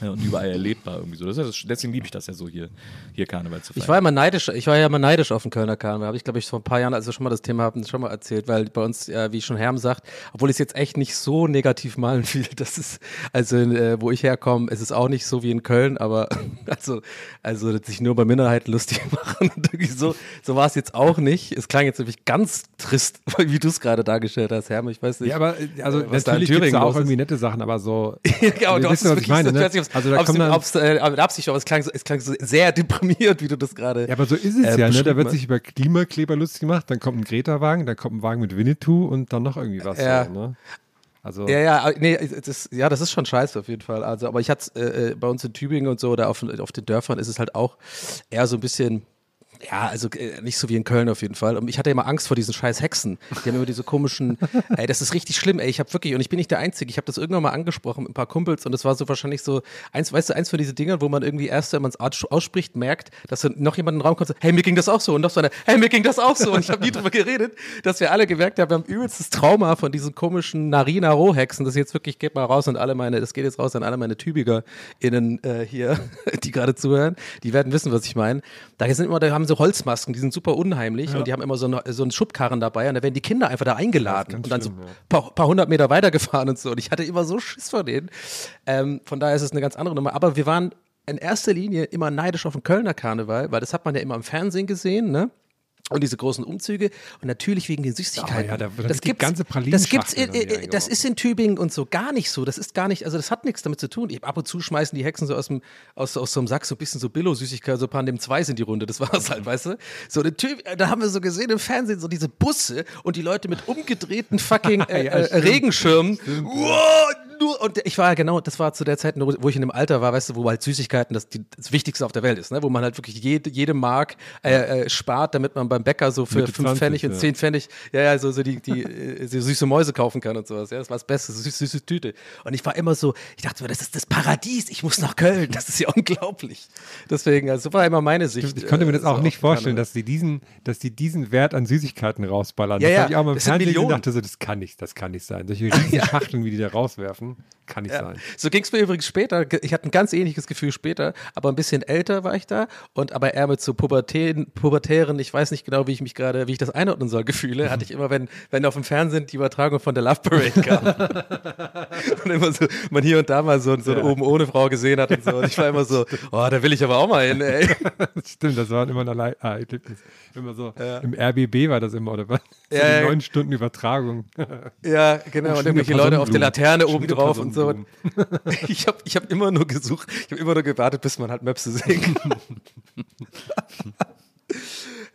Ja, und überall erlebbar irgendwie so. Das ist, deswegen liebe ich das ja so hier, hier Karneval zu feiern. Ich war immer neidisch, ich war ja immer neidisch auf den Kölner Karneval. Habe ich, glaube ich, vor ein paar Jahren, als wir schon mal das Thema hatten, schon mal erzählt, weil bei uns, ja, wie schon Herm sagt, obwohl ich es jetzt echt nicht so negativ malen <laughs> will, das ist, also äh, wo ich herkomme, es ist auch nicht so wie in Köln, aber <laughs> also, also sich nur bei Minderheiten lustig <laughs> machen. So so war es jetzt auch nicht. Es klang jetzt nämlich ganz trist, wie du es gerade dargestellt hast, Herm. Ich weiß nicht. Ja, aber äh, also was da in natürlich gibt es auch irgendwie nette Sachen, aber so. ja, Wir du hast wissen, es was ich wirklich meine, so, ne? ich weiß nicht, Also da ob's, dann- ob's, äh, mit Absicht, aber es klang, so, es klang so sehr <laughs> deprimiert, wie du das gerade. Ja, aber so ist es äh, ja, ne? Da wird sich über Klimakleber lustig gemacht, dann kommt ein Greta-Wagen, dann kommt ein Wagen mit Winnetou und dann noch irgendwie was. Ja. So, ne? Also, Ja, ja, nee, das, ja, das ist schon scheiße auf jeden Fall. Also, aber ich hatte äh, äh, bei uns in Tübingen und so oder auf, auf den Dörfern ist es halt auch eher so ein bisschen. Ja, also äh, nicht so wie in Köln auf jeden Fall. Und ich hatte immer Angst vor diesen scheiß Hexen. Die haben immer diese komischen, <laughs> ey, das ist richtig schlimm, ey. Ich habe wirklich, und ich bin nicht der Einzige, ich habe das irgendwann mal angesprochen mit ein paar Kumpels und das war so wahrscheinlich so, eins, weißt du, eins von diesen Dingern, wo man irgendwie erst, wenn man es ausspricht, merkt, dass noch jemand in den Raum kommt und sagt, hey, mir ging das auch so. Und noch so eine, hey, mir ging das auch so. Und ich habe nie drüber geredet, dass wir alle gemerkt haben, wir haben übelstes Trauma von diesen komischen Narina-Rohhexen. Das jetzt wirklich, geht mal raus und alle meine, das geht jetzt raus an alle meine TübigerInnen äh, hier, <laughs> die gerade zuhören. Die werden wissen, was ich meine. Da sind immer, da haben so Holzmasken, die sind super unheimlich und die haben immer so, eine, so einen Schubkarren dabei und da werden die Kinder einfach da eingeladen und dann so schlimm, ja. paar, paar hundert Meter weitergefahren und so. Und ich hatte immer so Schiss vor denen. Ähm, von daher ist es eine ganz andere Nummer. Aber wir waren in erster Linie immer neidisch auf den Kölner Karneval, weil das hat man ja immer im Fernsehen gesehen, ne? Und diese großen Umzüge und natürlich wegen den Süßigkeiten. Oh ja, da wird das die gibt's, ganze das gibt's, in, äh, das ist in Tübingen und so gar nicht so. Das ist gar nicht, also das hat nichts damit zu tun. Ich, ab und zu schmeißen die Hexen so aus, dem, aus, aus so einem Sack so ein bisschen so Billo-Süßigkeit, so Pandem 2 sind die Runde, das war es halt, weißt du? So, eine Tüb da haben wir so gesehen im Fernsehen, so diese Busse und die Leute mit umgedrehten fucking <laughs> äh, Ja, äh. Regenschirmen. Wow, nur, und ich war ja genau, das war zu der Zeit, wo ich in dem Alter war, weißt du, wo halt Süßigkeiten das, die, das Wichtigste auf der Welt ist, ne? wo man halt wirklich jede, jede Mark äh, äh, spart, damit man beim Bäcker so für Mitte 5 20, Pfennig und ja. 10 Pfennig, ja, ja, so, so die, die äh, so süße Mäuse kaufen kann und sowas. Ja, das war das Beste, so süß, süße Tüte. Und ich war immer so, ich dachte mir, das ist das Paradies, ich muss nach Köln, das ist ja <laughs> unglaublich. Deswegen, also war immer meine Sicht. Ich konnte mir das äh, auch so nicht vorstellen, dass die diesen, dass die diesen Wert an Süßigkeiten rausballern. Ja, das ja, habe ich auch mal im Fernsehen dachte so, das kann nicht, das kann nicht sein. Solche riesen <laughs> Schachteln, wie die da rauswerfen, kann nicht sein. So ging es mir übrigens später. Ich hatte ein ganz ähnliches Gefühl später, aber ein bisschen älter war ich da und aber eher mit so pubertären, pubertären, ich weiß nicht genau, wie ich mich gerade, wie ich das einordnen soll, Gefühle, hatte ich immer, wenn, wenn auf dem Fernsehen die Übertragung von der Love Parade kam. <laughs> und immer so, man hier und da mal so, so eine oben ohne Frau gesehen hat und so. Und ich war immer so, <laughs> oh, da will ich aber auch mal hin, ey. <laughs> Stimmt, das war immer ein Erlei- ah, Erlebnis. Immer so, im RBB war das immer, oder was? So Ja, ja. neun Stunden Übertragung. Ja, genau. Und schon irgendwelche Leute auf der. Laterne oben drauf und so. Personenblumen. <laughs> Ich habe ich hab immer nur gesucht, ich habe immer nur gewartet, bis man halt Möpse sehen kann. <laughs>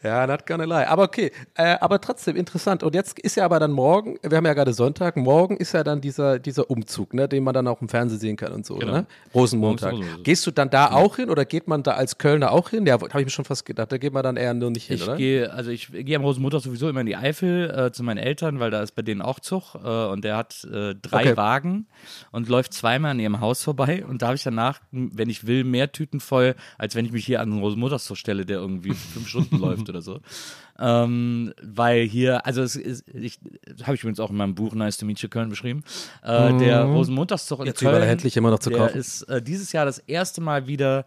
Ja, not gonna lie. Aber okay, äh, aber trotzdem interessant. Und jetzt ist ja aber dann morgen, wir haben ja gerade Sonntag, morgen ist ja dann dieser, dieser Umzug, ne, den man dann auch im Fernsehen sehen kann und so, Genau. ne? Rosenmontag. Gehst du dann da auch hin oder geht man da als Kölner auch hin? Ja, habe ich mir schon fast gedacht, da geht man dann eher nur nicht hin, Ich oder? gehe, also ich gehe am Rosenmontag sowieso immer in die Eifel äh, zu meinen Eltern, weil da ist bei denen auch Zug äh, und der hat äh, drei Okay. Wagen und läuft zweimal an ihrem Haus vorbei und da habe ich danach, wenn ich will, mehr Tüten voll, als wenn ich mich hier an den Rosenmontagszug stelle, der irgendwie fünf Stunden <laughs> läuft oder so. Ähm, weil hier, also es ist, ich habe ich übrigens auch in meinem Buch Nice to Meet You Köln beschrieben, äh, der Rosenmontagszug in Jetzt Köln, erhältlich immer noch zu der kaufen. ist äh, dieses Jahr das erste Mal wieder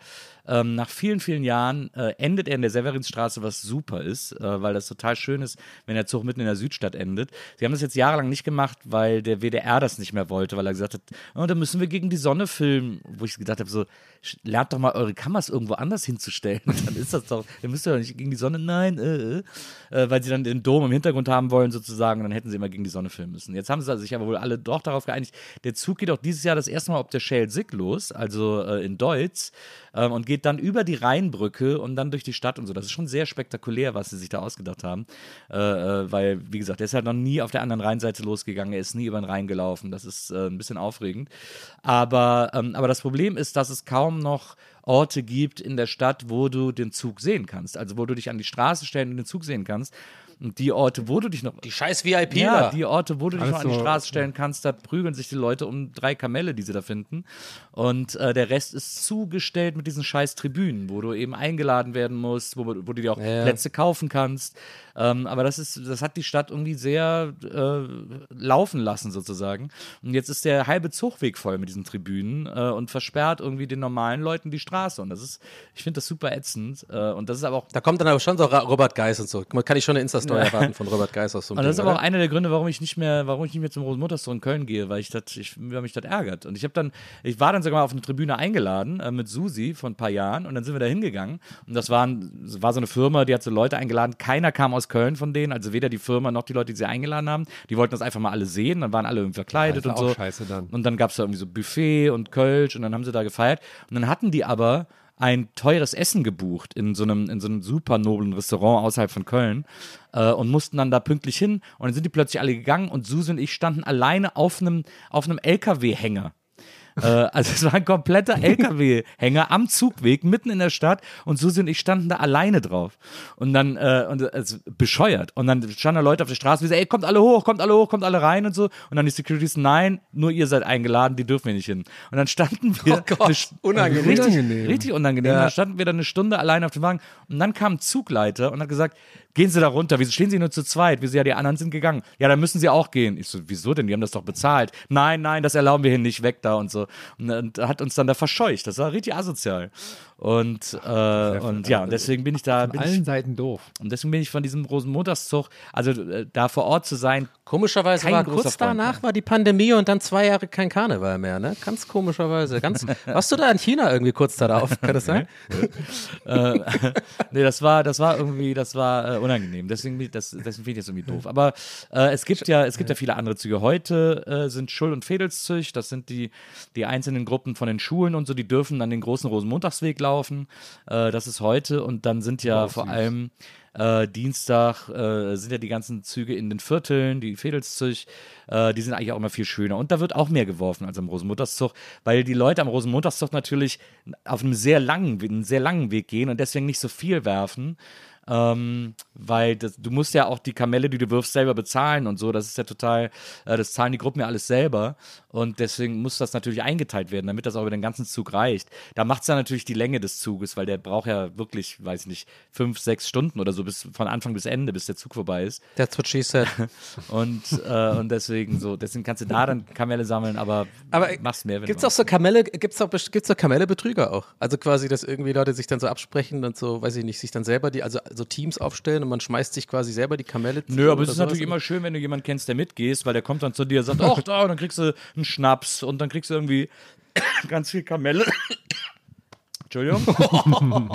ähm, nach vielen, vielen Jahren äh, endet er in der Severinsstraße, was super ist, äh, weil das total schön ist, wenn der Zug mitten in der Südstadt endet. Sie haben das jetzt jahrelang nicht gemacht, weil der WDR das nicht mehr wollte, weil er gesagt hat, oh, da müssen wir gegen die Sonne filmen. Wo ich gedacht habe, so, lernt doch mal eure Kameras irgendwo anders hinzustellen. <laughs> Dann ist das doch, dann müsst ihr doch nicht gegen die Sonne, nein, äh, äh, äh, weil sie dann den Dom im Hintergrund haben wollen sozusagen, dann hätten sie immer gegen die Sonne filmen müssen. Jetzt haben sie sich aber wohl alle doch darauf geeinigt, der Zug geht auch dieses Jahr das erste Mal auf der Schelsig los, also äh, in Deutz, ähm, und geht dann über die Rheinbrücke und dann durch die Stadt und so. Das ist schon sehr spektakulär, was sie sich da ausgedacht haben, äh, äh, weil, wie gesagt, der ist halt noch nie auf der anderen Rheinseite losgegangen, er ist nie über den Rhein gelaufen, das ist ein bisschen aufregend. Aber, ähm, aber das Problem ist, dass es kaum noch Orte gibt in der Stadt, wo du den Zug sehen kannst, also wo du dich an die Straße stellen und den Zug sehen kannst. Und die Orte, wo du dich noch Die scheiß VIP ja, da. die Orte, wo du dich Alles noch an die so- Straße stellen kannst, da prügeln sich die Leute um drei Kamelle, die sie da finden. Und äh, der Rest ist zugestellt mit diesen scheiß Tribünen, wo du eben eingeladen werden musst, wo, wo du dir auch Ja. Plätze kaufen kannst. Ähm, aber das ist, das hat die Stadt irgendwie sehr äh, laufen lassen sozusagen. Und jetzt ist der halbe Zugweg voll mit diesen Tribünen äh, und versperrt irgendwie den normalen Leuten die Straße. Und das ist, ich finde das super ätzend. Äh, und das ist aber auch Da kommt dann aber schon so Robert Geis und so. Man kann ich schon eine Insta-Story <laughs> erwarten von Robert Geis aus so einem Und das ist Ding, aber auch einer der Gründe, warum ich nicht mehr, warum ich nicht mehr zum Rosenmontagstor in Köln gehe, weil ich das, ich, weil mich das ärgert. Und ich habe dann, ich war dann sogar mal auf eine Tribüne eingeladen äh, mit Susi vor ein paar Jahren und dann sind wir da hingegangen und das waren, war so eine Firma, die hat so Leute eingeladen. Keiner kam aus Köln von denen, also weder die Firma noch die Leute, die sie eingeladen haben. Die wollten das einfach mal alle sehen, dann waren alle irgendwie verkleidet Ja, und so. auch scheiße dann. Und dann gab es da irgendwie so Buffet und Kölsch und dann haben sie da gefeiert. Und dann hatten die aber ein teures Essen gebucht in so einem, in so einem super noblen Restaurant außerhalb von Köln äh, und mussten dann da pünktlich hin. Und dann sind die plötzlich alle gegangen und Susi und ich standen alleine auf einem, auf einem LKW-Hänger. Äh, also es war ein kompletter LKW-Hänger am Zugweg mitten in der Stadt. Und Susi und ich standen da alleine drauf. Und dann äh, und also bescheuert. Und dann standen da Leute auf der Straße wie so, ey kommt alle hoch, kommt alle hoch, kommt alle rein und so. Und dann die Securities nein, nur ihr seid eingeladen, die dürfen wir nicht hin. Und dann standen wir Oh Gott, unangenehm. richtig, Unangenehm. richtig unangenehm. Dann standen wir da eine Stunde alleine auf dem Wagen. Und dann kam ein Zugleiter und hat gesagt Gehen Sie da runter. Wieso stehen Sie nur zu zweit? Wieso ja, die anderen sind gegangen. Ja, dann müssen Sie auch gehen. Ich so, wieso denn? Die haben das doch bezahlt. Nein, nein, das erlauben wir hier nicht. Weg da und so. Und, und hat uns dann da verscheucht. Das war richtig asozial. Und, äh, und ja, und deswegen bin ich da, bin Allen ich, Seiten doof. und deswegen bin ich von diesem Rosenmontagszug, also äh, da vor Ort zu sein, Komischerweise Kein war kurz Freund danach mehr. war die Pandemie und dann zwei Jahre kein Karneval mehr, ne? Ganz komischerweise. Ganz, <laughs> warst du da in China irgendwie kurz darauf? Kann das sein? äh, <laughs> nee, das war, das war irgendwie, das war äh, unangenehm. Deswegen, das, deswegen finde ich das irgendwie doof. Aber äh, es gibt ja, es gibt ja viele andere Züge. Heute äh, sind Schull- und Fädelszüg, das sind die, die einzelnen Gruppen von den Schulen und so, die dürfen dann den großen Rosenmontagsweg laufen. Äh, das ist heute und dann sind ja vor allem äh, Dienstag äh, sind ja die ganzen Züge in den Vierteln, die Fädelszug, äh, die sind eigentlich auch immer viel schöner. Und da wird auch mehr geworfen als am Rosenmontagszug, weil die Leute am Rosenmontagszug natürlich auf einem sehr langen, einen sehr langen Weg gehen und deswegen nicht so viel werfen. Ähm, weil das, du musst ja auch die Kamelle, die du wirfst, selber bezahlen und so. Das ist ja total, äh, das zahlen die Gruppen ja alles selber. Und deswegen muss das natürlich eingeteilt werden, damit das auch über den ganzen Zug reicht. Da macht es ja natürlich die Länge des Zuges, weil der braucht ja wirklich, weiß ich nicht, fünf, sechs Stunden oder so, bis von Anfang bis Ende, bis der Zug vorbei ist. That's what she said. <laughs> Und, äh, und deswegen so, deswegen kannst du da dann Kamelle sammeln, aber, Aber machst mehr, wenn Gibt's auch so Kamelle, gibt's auch, gibt's auch Kamelle-Betrüger auch? Also quasi, dass irgendwie Leute sich dann so absprechen und so, weiß ich nicht, sich dann selber die, also so Teams aufstellen und man schmeißt sich quasi selber die Kamelle zu. Nö, aber es ist natürlich immer schön, wenn du jemanden kennst, der mitgehst, weil der kommt dann zu dir und sagt, ach da, und dann kriegst du einen Schnaps und dann kriegst du irgendwie <coughs> ganz viel Kamelle. <coughs> Entschuldigung. <coughs>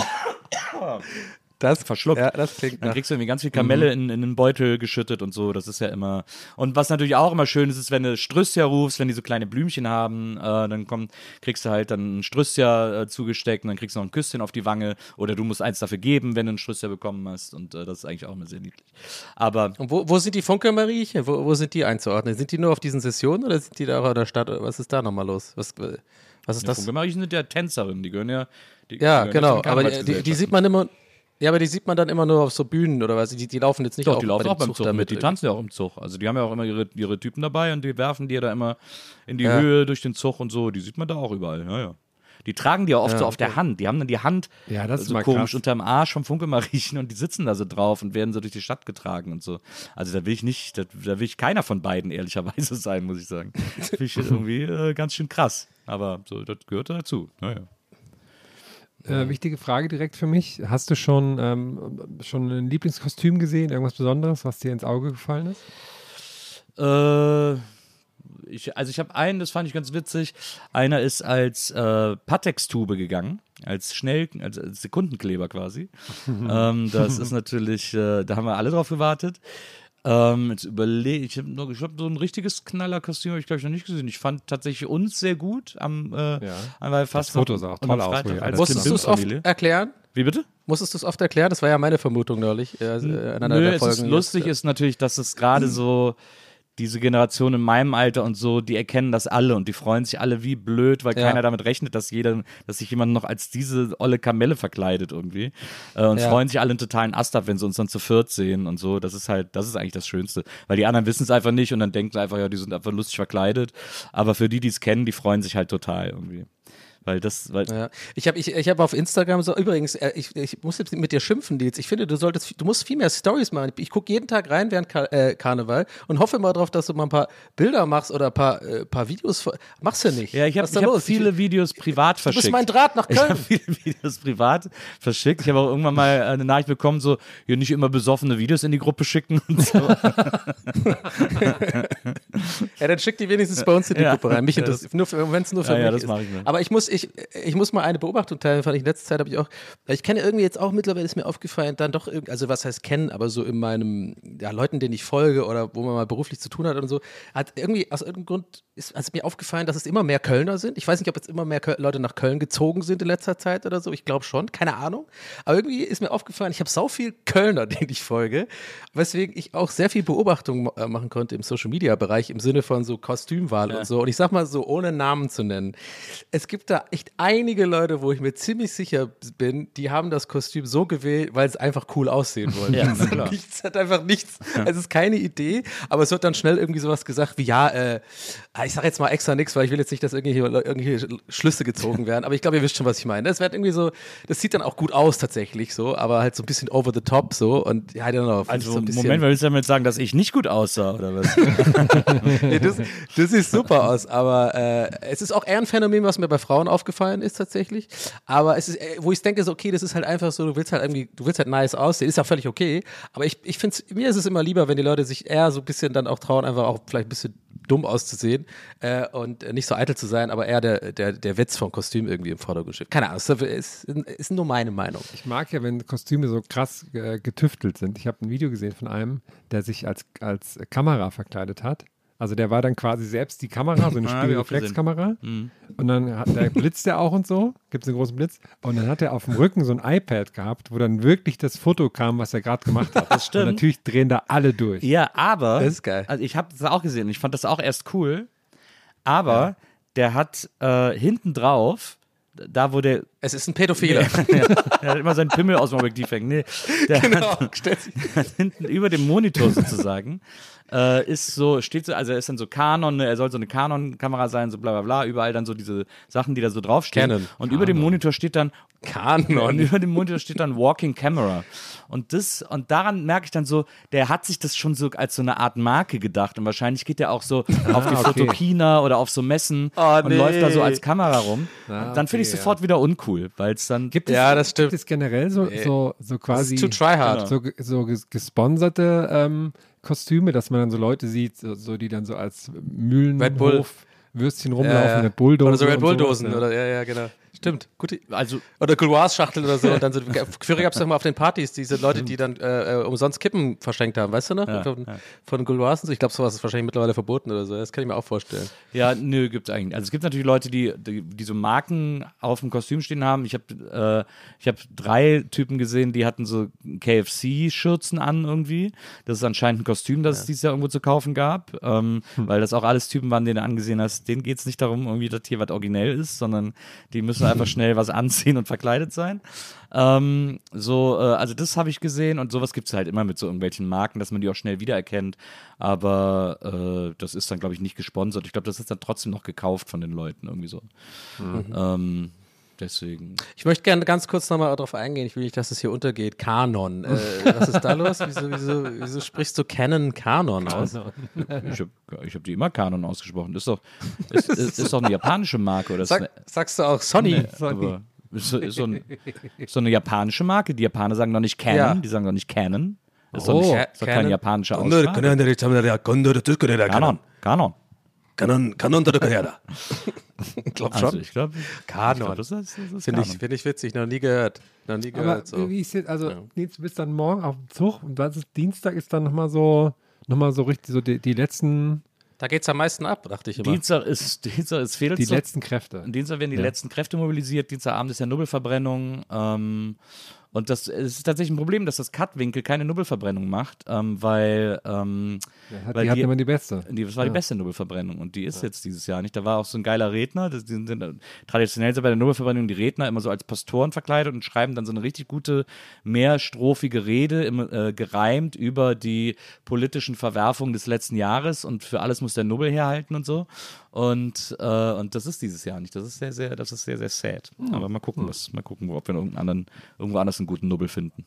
das <laughs> verschluckt. Ja, das klingt Dann nach. kriegst du irgendwie ganz viel Kamelle in, in einen Beutel geschüttet und so. Das ist ja immer. Und was natürlich auch immer schön ist, ist, wenn du Strüssia rufst, wenn die so kleine Blümchen haben, äh, dann kommt, kriegst du halt dann ein Strüssia äh, zugesteckt und dann kriegst du noch ein Küsschen auf die Wange oder du musst eins dafür geben, wenn du ein Strüssia bekommen hast. Und äh, das ist eigentlich auch immer sehr niedlich. Aber Und wo, wo sind die Funke-Mariechen? Wo, wo sind die einzuordnen? Sind die nur auf diesen Sessionen oder sind die da auch in der Stadt? Was ist da nochmal los? Was, was ist die das? Funke-Mariechen sind ja Tänzerinnen, die gehören ja. Die, Ja, die gehören genau. ja Aber die, die, sieht man immer. Ja, aber die sieht man dann immer nur auf so Bühnen oder was? Die, die laufen jetzt nicht Doch, auch die laufen bei auch dem beim Zug da mit. Die tanzen ja auch im Zug. Also die haben ja auch immer ihre, ihre Typen dabei und die werfen die da immer in die Ja. Höhe durch den Zug und so. Die sieht man da auch überall. Ja, ja. Die tragen die ja oft Ja, so auf der Hand. Die haben dann die Hand Ja, das ist so mal komisch krass. unterm Arsch vom Funkemariechen <laughs> und die sitzen da so drauf und werden so durch die Stadt getragen und so. Also da will ich nicht, da, da will ich keiner von beiden ehrlicherweise <laughs> sein, muss ich sagen. Das finde ich <laughs> irgendwie äh, ganz schön krass. Aber so, das gehört dazu. Naja. Äh, wichtige Frage direkt für mich. Hast du schon, ähm, schon ein Lieblingskostüm gesehen? Irgendwas Besonderes, was dir ins Auge gefallen ist? Äh, ich, also ich habe einen, das fand ich ganz witzig. Einer ist als äh, Patex-Tube gegangen, als schnell, als, als Sekundenkleber quasi. <laughs> ähm, das ist natürlich, äh, da haben wir alle drauf gewartet. Ähm, jetzt überlege ich, habe ich hab so ein richtiges Knallerkostüm, habe ich glaube ich noch nicht gesehen. Ich fand tatsächlich uns sehr gut am, äh, Ja. weil fast Das Foto sah auch toll aus, Musstest du es oft erklären? Wie bitte? Musstest du es oft erklären? Das war ja meine Vermutung neulich. Äh, in einer Nö, der es Folgen ist jetzt, lustig äh, ist natürlich, dass es gerade so diese Generation in meinem Alter und so, die erkennen das alle und die freuen sich alle wie blöd, weil Ja. keiner damit rechnet, dass jeder, dass sich jemand noch als diese olle Kamelle verkleidet irgendwie. Äh, und Ja. freuen sich alle einen totalen Ast ab, wenn sie uns dann zu viert sehen und so. Das ist halt, das ist eigentlich das Schönste. Weil die anderen wissen es einfach nicht und dann denken sie einfach, ja, die sind einfach lustig verkleidet. Aber für die, die es kennen, die freuen sich halt total irgendwie. Weil das, weil, Ja. Ich habe ich, ich hab auf Instagram so, übrigens, äh, ich, ich muss jetzt mit dir schimpfen, Nils. Ich finde, du solltest, du musst viel mehr Stories machen. Ich gucke jeden Tag rein während Kar äh, Karneval und hoffe mal drauf, dass du mal ein paar Bilder machst oder ein paar, äh, paar Videos. Machst du nicht. Ja, ich habe hab viele Videos privat Du verschickt. bist mein Draht nach Ich habe Köln. viele Videos privat verschickt. Ich habe auch irgendwann mal eine Nachricht bekommen, so, hier nicht immer besoffene Videos in die Gruppe schicken und so. <laughs> <laughs> Ja, dann schick die wenigstens bei uns in die Ja. Gruppe rein. Mich interessiert, nur wenn es nur für Ja, mich ja, das ist. ich mal. Aber ich muss, ich, ich muss mal eine Beobachtung teilen, fand ich in letzter Zeit habe ich auch, ich kenne irgendwie jetzt auch mittlerweile ist mir aufgefallen, dann doch irgendwie, also was heißt kennen, aber so in meinem, ja, Leuten, denen ich folge oder wo man mal beruflich zu tun hat und so, hat irgendwie aus irgendeinem Grund ist also mir aufgefallen, dass es immer mehr Kölner sind. Ich weiß nicht, ob jetzt immer mehr Köl Leute nach Köln gezogen sind in letzter Zeit oder so. Ich glaube schon, keine Ahnung. Aber irgendwie ist mir aufgefallen, ich habe sau viel Kölner, <laughs> denen ich folge, weswegen ich auch sehr viel Beobachtung äh, machen konnte im Social Media Bereich im Sinne von so Kostümwahl und so. Und ich sag mal so, ohne Namen zu nennen. Es gibt da echt einige Leute, wo ich mir ziemlich sicher bin, die haben das Kostüm so gewählt, weil es einfach cool aussehen wollen. <laughs> Ja, na hat nichts, hat einfach nichts. Es ist keine Idee, aber es wird dann schnell irgendwie sowas gesagt wie, ja, äh, ich sage jetzt mal extra nichts, weil ich will jetzt nicht, dass irgendwelche, irgendwelche Schlüsse gezogen werden. Aber ich glaube, ihr wisst schon, was ich meine. Das wird irgendwie so, das sieht dann auch gut aus tatsächlich so, aber halt so ein bisschen over the top so und ja, I don't know. Also, so ein bisschen, Moment, willst du damit sagen, dass ich nicht gut aussah, oder was? <laughs> nee, das, das sieht super aus, aber äh, es ist auch eher ein Phänomen, was mir bei Frauen aufgefallen ist tatsächlich. Aber es ist, äh, wo ich denke, so, okay, das ist halt einfach so, du willst halt irgendwie, du willst halt nice aussehen, ist ja völlig okay. Aber ich, ich finde mir ist es immer lieber, wenn die Leute sich eher so ein bisschen dann auch trauen, einfach auch vielleicht ein bisschen dumm auszusehen äh, und nicht so eitel zu sein, aber eher der, der, der Witz vom Kostüm irgendwie im Vordergrund steht. Keine Ahnung, das ist, ist nur meine Meinung. Ich mag ja, wenn Kostüme so krass äh, getüftelt sind. Ich habe ein Video gesehen von einem, der sich als, als Kamera verkleidet hat. Also der war dann quasi selbst die Kamera, so eine <laughs> Ah, Spiegelreflexkamera. Und dann hat, der blitzt er auch und so, gibt es einen großen Blitz. Und dann hat er auf dem Rücken so ein iPad gehabt, wo dann wirklich das Foto kam, was er gerade gemacht hat. <laughs> Das stimmt. Und natürlich drehen da alle durch. ja, aber. Das ist geil. Also, ich habe das auch gesehen. Ich fand das auch erst cool. Aber der hat äh, hinten drauf, da wo der Es ist ein Pädophiler. <laughs> ja, der hat immer seinen Pimmel aus dem Objektiv hängen. Nee, der genau, hat, <laughs> hat hinten über dem Monitor sozusagen äh, ist so, steht so, also er ist dann so Canon, ne, er soll so eine Canon-Kamera sein, so bla bla bla, überall dann so diese Sachen, die da so draufstehen. Canon. Und über dem Monitor steht dann, Kanon. über dem Monitor steht dann Walking Camera. Und das, und daran merke ich dann so, der hat sich das schon so als so eine Art Marke gedacht. Und wahrscheinlich geht er auch so auf die okay. Fotokina oder auf so Messen Oh, und nee. läuft da so als Kamera rum. Ah, dann finde ich okay, sofort wieder uncool, weil es dann Gibt es, Ja, das stimmt. Gibt es generell so, so, so quasi Too try hard. so, ge- so ges- gesponserte ähm, Kostüme, dass man dann so Leute sieht, so, so die dann so als Red Bull. Mühlenhof Würstchen rumlaufen, Ja, ja. Red Bull-Dosen. Oder so Red Bull-Dosen. sowas, Oder, ja, ja, genau. Stimmt. Gute, also Oder Gouloirs-Schachteln oder so. Und dann so, <laughs> früher gab es doch mal auf den Partys diese Leute, die dann äh, äh, umsonst Kippen verschenkt haben, weißt du noch? Ja, von, ja. von Gouloirs und so. Ich glaube, sowas ist wahrscheinlich mittlerweile verboten oder so. Das kann ich mir auch vorstellen. Ja, nö, gibt's eigentlich. Also es gibt natürlich Leute, die, die, die so Marken auf dem Kostüm stehen haben. Ich habe äh, ich hab drei Typen gesehen, die hatten so KFC-Schürzen an irgendwie. Das ist anscheinend ein Kostüm, das es dieses Jahr irgendwo zu kaufen gab. Ähm, Weil das auch alles Typen waren, denen du angesehen hast, denen geht's nicht darum, irgendwie, dass hier was originell ist, sondern die müssen einfach <laughs> schnell was anziehen und verkleidet sein. Ähm, so, äh, also das habe ich gesehen und sowas gibt's halt immer mit so irgendwelchen Marken, dass man die auch schnell wiedererkennt. Aber äh, das ist dann, glaube ich, nicht gesponsert. Ich glaube, das ist dann trotzdem noch gekauft von den Leuten irgendwie so. Ähm, deswegen. Ich möchte gerne ganz kurz nochmal darauf eingehen. Ich will nicht, dass es hier untergeht. Kanon. Äh, was ist da los? Wieso, wieso, wieso sprichst du Canon Kanon aus? Ich habe ich hab die immer Kanon ausgesprochen. Das ist doch, ist, ist, ist doch eine japanische Marke. Oder ist Sag, sagst du auch Sony? aber ist, so- ist, so ein, ist so eine japanische Marke. Die Japaner sagen doch nicht Canon, Ja. die sagen doch nicht Canon. Das ist Oh, doch, nicht, ist doch keine Canon. japanische Kanon, Aussprache. Kanon, Kanon, Kanon. Kanon, Ich glaube Also schon. ich glaube, Kanon. ich glaub, das ist, das ist Finde ich, find ich witzig, noch nie gehört. Noch nie Aber gehört. So. wie ist jetzt, also Nils, du bist dann morgen auf dem Zug und was ist Dienstag ist dann nochmal so, nochmal so richtig, so die, die letzten, Da geht es am meisten ab, dachte ich immer. Dienstag ist, <laughs> Dienstag ist die Fehdelzug. letzten Kräfte. Dienstag werden die letzten Kräfte mobilisiert. Dienstagabend ist ja Nubbelverbrennung. Ähm, Und das ist tatsächlich ein Problem, dass das Cut-Winkel keine Nubbelverbrennung macht, ähm, weil, ähm, Ja, hat- weil die hatten immer die beste. Die, das war die Ja. beste Nubbelverbrennung und die ist jetzt dieses Jahr nicht. Da war auch so ein geiler Redner. Das, die sind traditionell so bei der Nubbelverbrennung die Redner immer so als Pastoren verkleidet und schreiben dann so eine richtig gute mehrstrophige Rede, im, äh, gereimt über die politischen Verwerfungen des letzten Jahres und für alles muss der Nubbel herhalten und so. Und, äh, und das ist dieses Jahr nicht. Das ist sehr, sehr, das ist sehr, sehr sad. Aber mal gucken, was, mal gucken, ob wir irgendeinen anderen, irgendwo anders einen guten Nubbel finden.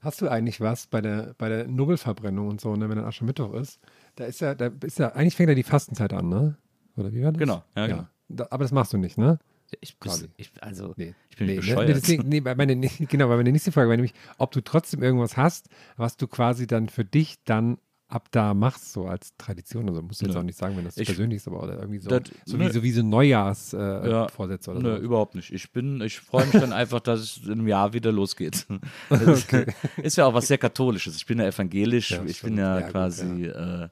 Hast du eigentlich was bei der, bei der Nubbelverbrennung und so, ne, wenn dann Aschermittwoch ist? Da ist ja, da ist ja, eigentlich fängt ja die Fastenzeit an, ne? Oder wie war das? Genau, ja, genau. Da, aber das machst du nicht, ne? Ich, ich, also, Nee. ich bin nee, nicht ne? bescheuert. Nee, deswegen, nee, meine, nee, <laughs> genau, weil meine nächste Frage war nämlich, ob du trotzdem irgendwas hast, was du quasi dann für dich dann ab da machst, so als Tradition. Also musst du jetzt Nö. auch nicht sagen, wenn das Ich- persönlich ist, aber oder irgendwie so, Das- so, wie, so wie so Neujahrsvorsätze äh, Ja. Oder Nö, so. überhaupt nicht. Ich bin, ich freue mich dann einfach, dass es einem Jahr wieder losgeht. <laughs> Das <laughs> ist, ja auch was sehr Katholisches. Ich bin ja evangelisch. Ja, ich stimmt. bin ja, Ja, gut, quasi Äh,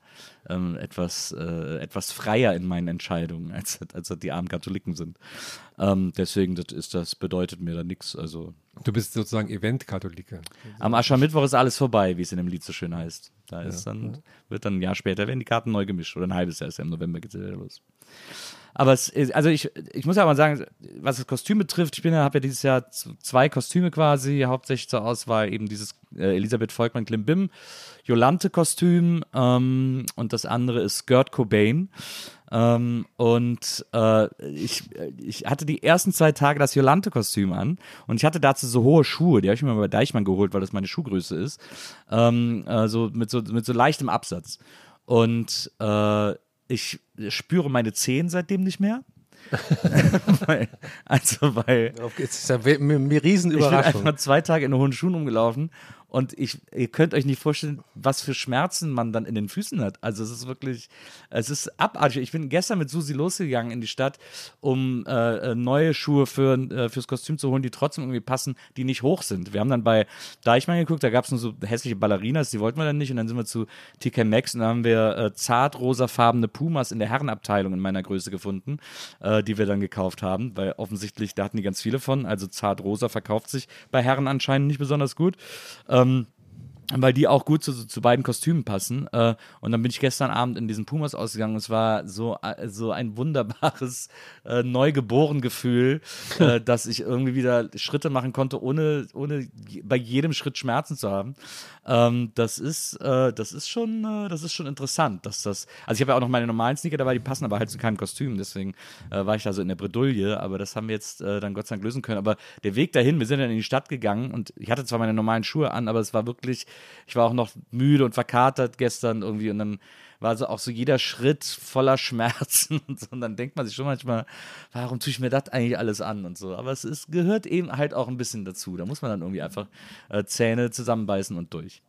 ähm, etwas, äh, etwas freier in meinen Entscheidungen, als, als die armen Katholiken sind. Ähm, deswegen, das ist, das bedeutet mir dann nichts. Also Du bist sozusagen Event-Katholike. am Aschermittwoch ist alles vorbei, wie es in dem Lied so schön heißt. Da ist dann, wird dann ein Jahr später, werden die Karten neu gemischt. Oder ein halbes Jahr ist ja im November geht es wieder los. Aber es also ich, ich muss ja mal sagen, was das Kostüm betrifft, ich bin habe ja dieses Jahr zwei Kostüme quasi, hauptsächlich zur Auswahl eben dieses äh, Elisabeth Volkmann Klimbim Jolante-Kostüm ähm, und das andere ist Gert Cobain. Ähm, und äh, ich, ich hatte die ersten zwei Tage das Jolante-Kostüm an und ich hatte dazu so hohe Schuhe, die habe ich mir mal bei Deichmann geholt, weil das meine Schuhgröße ist. Ähm, äh, so, mit, so, mit so leichtem Absatz. Und äh, ich spüre meine Zehen seitdem nicht mehr. <laughs> weil, also, weil Auf geht's. Das ist ja eine eine riesen ich bin einfach zwei Tage in hohen Schuhen umgelaufen und ich, ihr könnt euch nicht vorstellen, was für Schmerzen man dann in den Füßen hat. Also es ist wirklich, es ist abartig. Ich bin gestern mit Susi losgegangen in die Stadt, um äh, neue Schuhe für, äh, fürs Kostüm zu holen, die trotzdem irgendwie passen, die nicht hoch sind. Wir haben dann bei Deichmann geguckt, da gab es nur so hässliche Ballerinas, die wollten wir dann nicht und dann sind wir zu TK Maxx und da haben wir äh, zart rosafarbene Pumas in der Herrenabteilung in meiner Größe gefunden, äh, die wir dann gekauft haben, weil offensichtlich, da hatten die ganz viele von, also zart rosa verkauft sich bei Herren anscheinend nicht besonders gut. Ähm, Um, weil die auch gut zu, zu beiden Kostümen passen. Äh, und dann bin ich gestern Abend in diesen Pumas ausgegangen. Es war so, äh, so ein wunderbares äh, Neugeboren-Gefühl, <laughs> äh, dass ich irgendwie wieder Schritte machen konnte, ohne, ohne bei jedem Schritt Schmerzen zu haben. Ähm, das ist, äh, das ist schon, das ist schon interessant, dass das. Also ich habe ja auch noch meine normalen Sneaker dabei, die passen aber halt zu keinem Kostüm. Deswegen war ich da so in der Bredouille. Aber das haben wir jetzt dann Gott sei Dank lösen können. Aber der Weg dahin, wir sind dann in die Stadt gegangen und ich hatte zwar meine normalen Schuhe an, aber es war wirklich, ich war auch noch müde und verkatert gestern irgendwie und dann war so auch so jeder Schritt voller Schmerzen <laughs> und so. Und dann denkt man sich schon manchmal, warum tue ich mir das eigentlich alles an und so. Aber es ist, gehört eben halt auch ein bisschen dazu. Da muss man dann irgendwie einfach äh, Zähne zusammenbeißen und durch.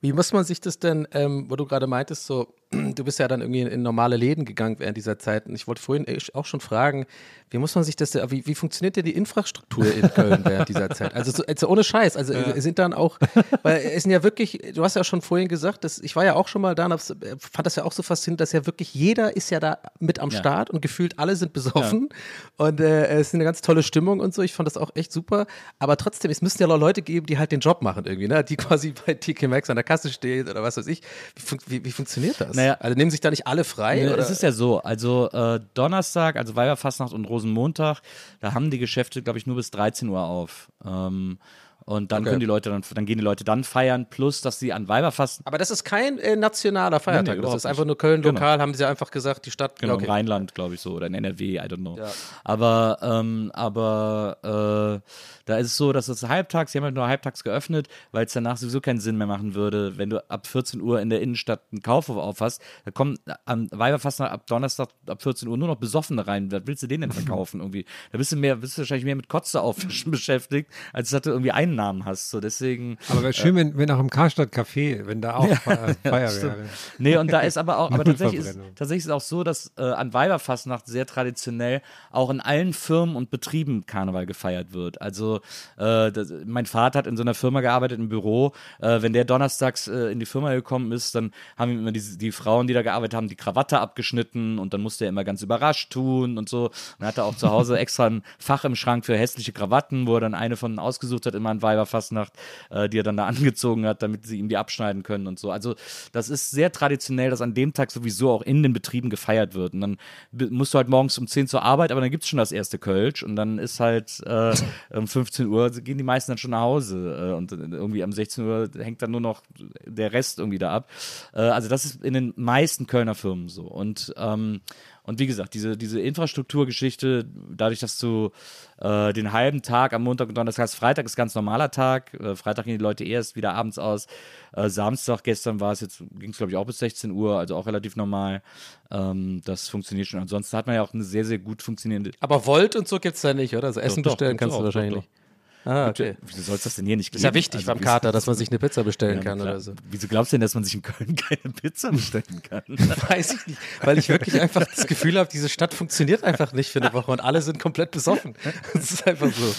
Wie muss man sich das denn, ähm, wo du gerade meintest, so, du bist ja dann irgendwie in, normale Läden gegangen während dieser Zeit. Und ich wollte vorhin äh, auch schon fragen, wie muss man sich das, wie, wie funktioniert denn die Infrastruktur in Köln während dieser Zeit? Also, so, also ohne Scheiß, also äh, sind dann auch, weil es sind ja wirklich, du hast ja schon vorhin gesagt, dass, ich war ja auch schon mal da und äh, fand das ja auch so faszinierend, dass ja wirklich jeder ist ja da mit am Ja. Start und gefühlt alle sind besoffen und äh, es ist eine ganz tolle Stimmung und so. Ich fand das auch echt super. Aber trotzdem, es müssen ja noch Leute geben, die halt den Job machen irgendwie, ne? die quasi bei TK Maxx an der Kasse stehen oder was weiß ich. Wie, wie, wie funktioniert das? Naja. also nehmen sich da nicht alle frei? Oder? Es ist ja so, also äh, Donnerstag, also Weiberfastnacht und Rosenmontag, da haben die Geschäfte, glaube ich, nur bis 13 Uhr auf. Ähm, und dann Okay. können die Leute dann, dann gehen die Leute dann feiern, plus dass sie an Weiberfastnacht aber das ist kein äh, nationaler Feiertag. das überhaupt ist einfach nur Köln Genau. lokal, haben sie einfach gesagt, die Stadt. Genau, okay. im Rheinland, glaube ich so, oder in NRW, I don't know. Ja. Aber, ähm, aber äh, da ist es so, dass es halbtags, sie haben halt nur halbtags geöffnet, weil es danach sowieso keinen Sinn mehr machen würde, wenn du ab 14 Uhr in der Innenstadt einen Kaufhof aufhast, da kommen am Weiberfastnacht ab Donnerstag ab 14 Uhr nur noch Besoffene rein. Was willst du denen denn verkaufen irgendwie? Da bist du mehr, bist du wahrscheinlich mehr mit Kotze auffischen <laughs> beschäftigt, als dass du irgendwie Domännennamen hast. So deswegen. Aber wäre schön, wenn, wenn auch im Karstadt Café, wenn da auch <laughs> Feier, <laughs> Feier wäre. Nee, und da ist aber auch, <laughs> aber tatsächlich ist, tatsächlich ist es auch so, dass äh, an Weiberfastnacht sehr traditionell auch in allen Firmen und Betrieben Karneval gefeiert wird. Also äh, das, mein Vater hat in so einer Firma gearbeitet im Büro. Äh, wenn der donnerstags äh, in die Firma gekommen ist, dann haben ihm immer die, die Frauen, die da gearbeitet haben, die Krawatte abgeschnitten und dann musste er immer ganz überrascht tun und so. Und dann hat er auch zu Hause extra ein Fach im Schrank für hässliche Krawatten, wo er dann eine von ausgesucht hat, immer an Weiberfastnacht, äh, die er dann da <laughs> angezogen hat, damit sie ihm die abschneiden können und so. Also das ist sehr traditionell, dass an dem Tag sowieso auch in den Betrieben gefeiert wird. Und dann musst du halt morgens um 10 zur Arbeit, aber dann gibt es schon das erste Kölsch und dann ist halt äh, um 15 Uhr gehen die meisten dann schon nach Hause äh, und irgendwie um 16 Uhr hängt dann nur noch der Rest irgendwie da ab. Äh, also das ist in den meisten Kölner Firmen so. Und ähm, und wie gesagt, diese, diese Infrastrukturgeschichte, dadurch, dass du äh, den halben Tag am Montag und Donnerstag hast, Freitag ist ganz normaler Tag, äh, Freitag gehen die Leute erst wieder abends aus, äh, Samstag, gestern war es jetzt, ging es glaube ich auch bis 16 Uhr, also auch relativ normal. Ähm, das funktioniert schon. Ansonsten hat man ja auch eine sehr, sehr gut funktionierende. Aber Volt und so gibt es da nicht, oder? Also Essen Doch, doch, bestellen gibt's kannst auch, du wahrscheinlich doch, nicht. Ah, okay. Wieso sollst du das denn hier nicht Ist ja geben? wichtig Also, beim Kater, dass man sich eine Pizza bestellen Ja, kann klar. oder so. Wieso glaubst du denn, dass man sich in Köln <laughs> keine Pizza bestellen kann? <laughs> Weiß ich nicht, weil ich wirklich einfach das Gefühl habe, diese Stadt funktioniert einfach nicht für eine Woche und alle sind komplett besoffen. Das ist einfach so.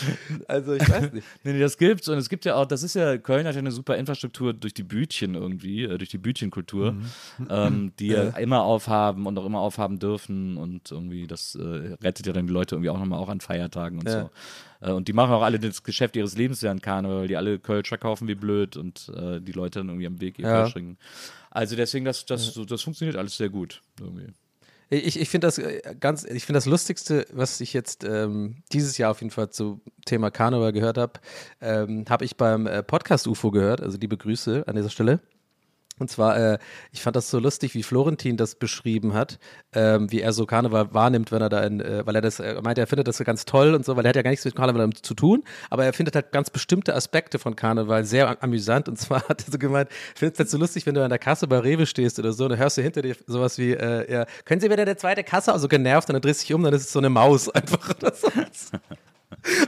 Also ich weiß nicht. Nee, nee, das gibt's und es gibt ja auch, das ist ja, Köln hat ja eine super Infrastruktur durch die Bütchen irgendwie, äh, durch die Bütchenkultur, Mhm. ähm, die ja immer aufhaben und auch immer aufhaben dürfen und irgendwie, das äh, rettet ja dann die Leute irgendwie auch nochmal auch an Feiertagen und Ja. so. Äh, und die machen auch alle das Geschäft ihres Lebens während Karneval, weil die alle Kölscher kaufen wie blöd und äh, die Leute dann irgendwie am Weg ihr Ja. Kölsch trinken. Also deswegen, das, das, so, das funktioniert alles sehr gut irgendwie. Ich, ich finde das äh, ganz, ich finde das Lustigste, was ich jetzt ähm, dieses Jahr auf jeden Fall zu Thema Karneval gehört habe, ähm, habe ich beim äh, Podcast UFO gehört, also liebe Grüße an dieser Stelle. Und zwar, äh, ich fand das so lustig, wie Florentin das beschrieben hat, ähm, wie er so Karneval wahrnimmt, wenn er da in, äh, weil er das, er meint, er findet das so ganz toll und so, weil er hat ja gar nichts mit Karneval zu tun, aber er findet halt ganz bestimmte Aspekte von Karneval sehr am- amüsant. Und zwar <laughs> hat er so gemeint, findet es halt so lustig, wenn du an der Kasse bei Rewe stehst oder so, dann hörst du hinter dir sowas wie, äh, ja, können Sie wieder eine zweite Kasse? Also genervt, und dann drehst du dich um, dann ist es so eine Maus <laughs> einfach oder so.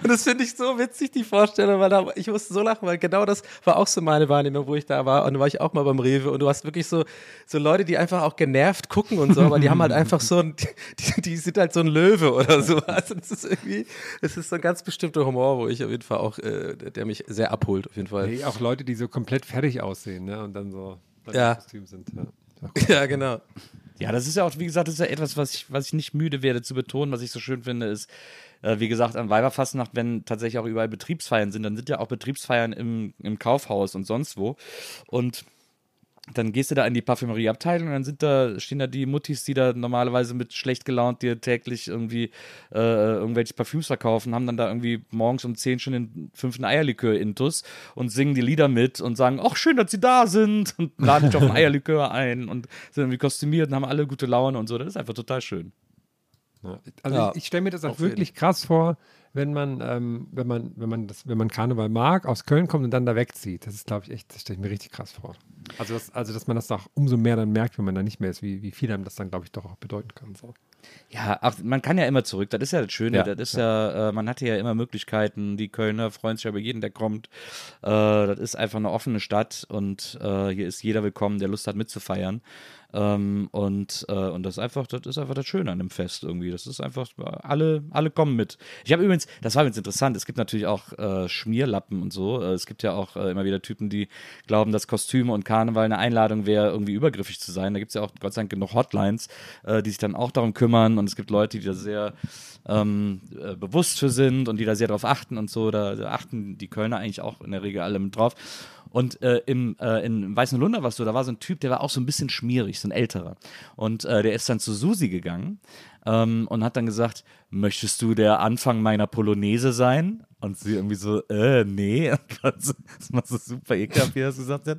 Und das finde ich so witzig, die Vorstellung, weil da, ich musste so lachen, weil genau das war auch so meine Wahrnehmung, wo ich da war. Und da war ich auch mal beim Rewe und du hast wirklich so, so Leute, die einfach auch genervt gucken und so, aber die haben halt einfach so ein, die, die sind halt so ein Löwe oder so. Also das ist irgendwie, das ist so ein ganz bestimmter Humor, wo ich auf jeden Fall auch, äh, der mich sehr abholt, auf jeden Fall. Nee, auch Leute, die so komplett fertig aussehen, ne? Und dann so Ja. im Kostüm sind. Ja. Ja, genau. Ja, das ist ja auch, wie gesagt, das ist ja etwas, was ich, was ich nicht müde werde zu betonen, was ich so schön finde, ist, äh, wie gesagt, an Weiberfastnacht, wenn tatsächlich auch überall Betriebsfeiern sind, dann sind ja auch Betriebsfeiern im, im Kaufhaus und sonst wo. Und dann gehst du da in die Parfümerieabteilung und dann sind da, stehen da die Muttis, die da normalerweise mit schlecht gelaunt dir täglich irgendwie äh, irgendwelche Parfüms verkaufen, haben dann da irgendwie morgens um 10 schon den fünften Eierlikör intus und singen die Lieder mit und sagen, ach schön, dass sie da sind und laden dich auf <laughs> ein Eierlikör ein und sind irgendwie kostümiert und haben alle gute Laune und so. Das ist einfach total schön. Also Ja, ich, ich stelle mir das auch auf jeden. wirklich krass vor, wenn man, ähm, wenn man, wenn man das, wenn man Karneval mag, aus Köln kommt und dann da wegzieht. Das ist, glaube ich, echt, das stelle ich mir richtig krass vor. Also, das, also, dass man das auch umso mehr dann merkt, wenn man da nicht mehr ist, wie, wie viel einem das dann, glaube ich, doch auch bedeuten kann. So. Ja, ach, man kann ja immer zurück. Das ist ja das Schöne. Ja, das ist ja, äh, man hatte ja immer Möglichkeiten. Die Kölner freuen sich ja über jeden, der kommt. Äh, das ist einfach eine offene Stadt und äh, hier ist jeder willkommen, der Lust hat mitzufeiern. Ähm, und, äh, und das ist einfach, das ist einfach das Schöne an dem Fest irgendwie. Das ist einfach, alle, alle kommen mit. Ich habe übrigens, das war übrigens interessant, es gibt natürlich auch äh, Schmierlappen und so. Äh, es gibt ja auch immer wieder Typen, die glauben, dass Kostüme und Karneval eine Einladung wäre, irgendwie übergriffig zu sein. Da gibt es ja auch Gott sei Dank genug Hotlines, die sich dann auch darum kümmern. Und es gibt Leute, die da sehr ähm, äh, bewusst für sind und die da sehr drauf achten und so. Da, da achten die Kölner eigentlich auch in der Regel alle mit drauf. Und äh, im, äh, in Weißen Lunder warst du, da war so ein Typ, der war auch so ein bisschen schmierig, so ein älterer. Und äh, der ist dann zu Susi gegangen ähm, und hat dann gesagt, möchtest du der Anfang meiner Polonaise sein? Und sie irgendwie so, äh, nee. <laughs> Das war so super ekelhaft, wie er das gesagt hat.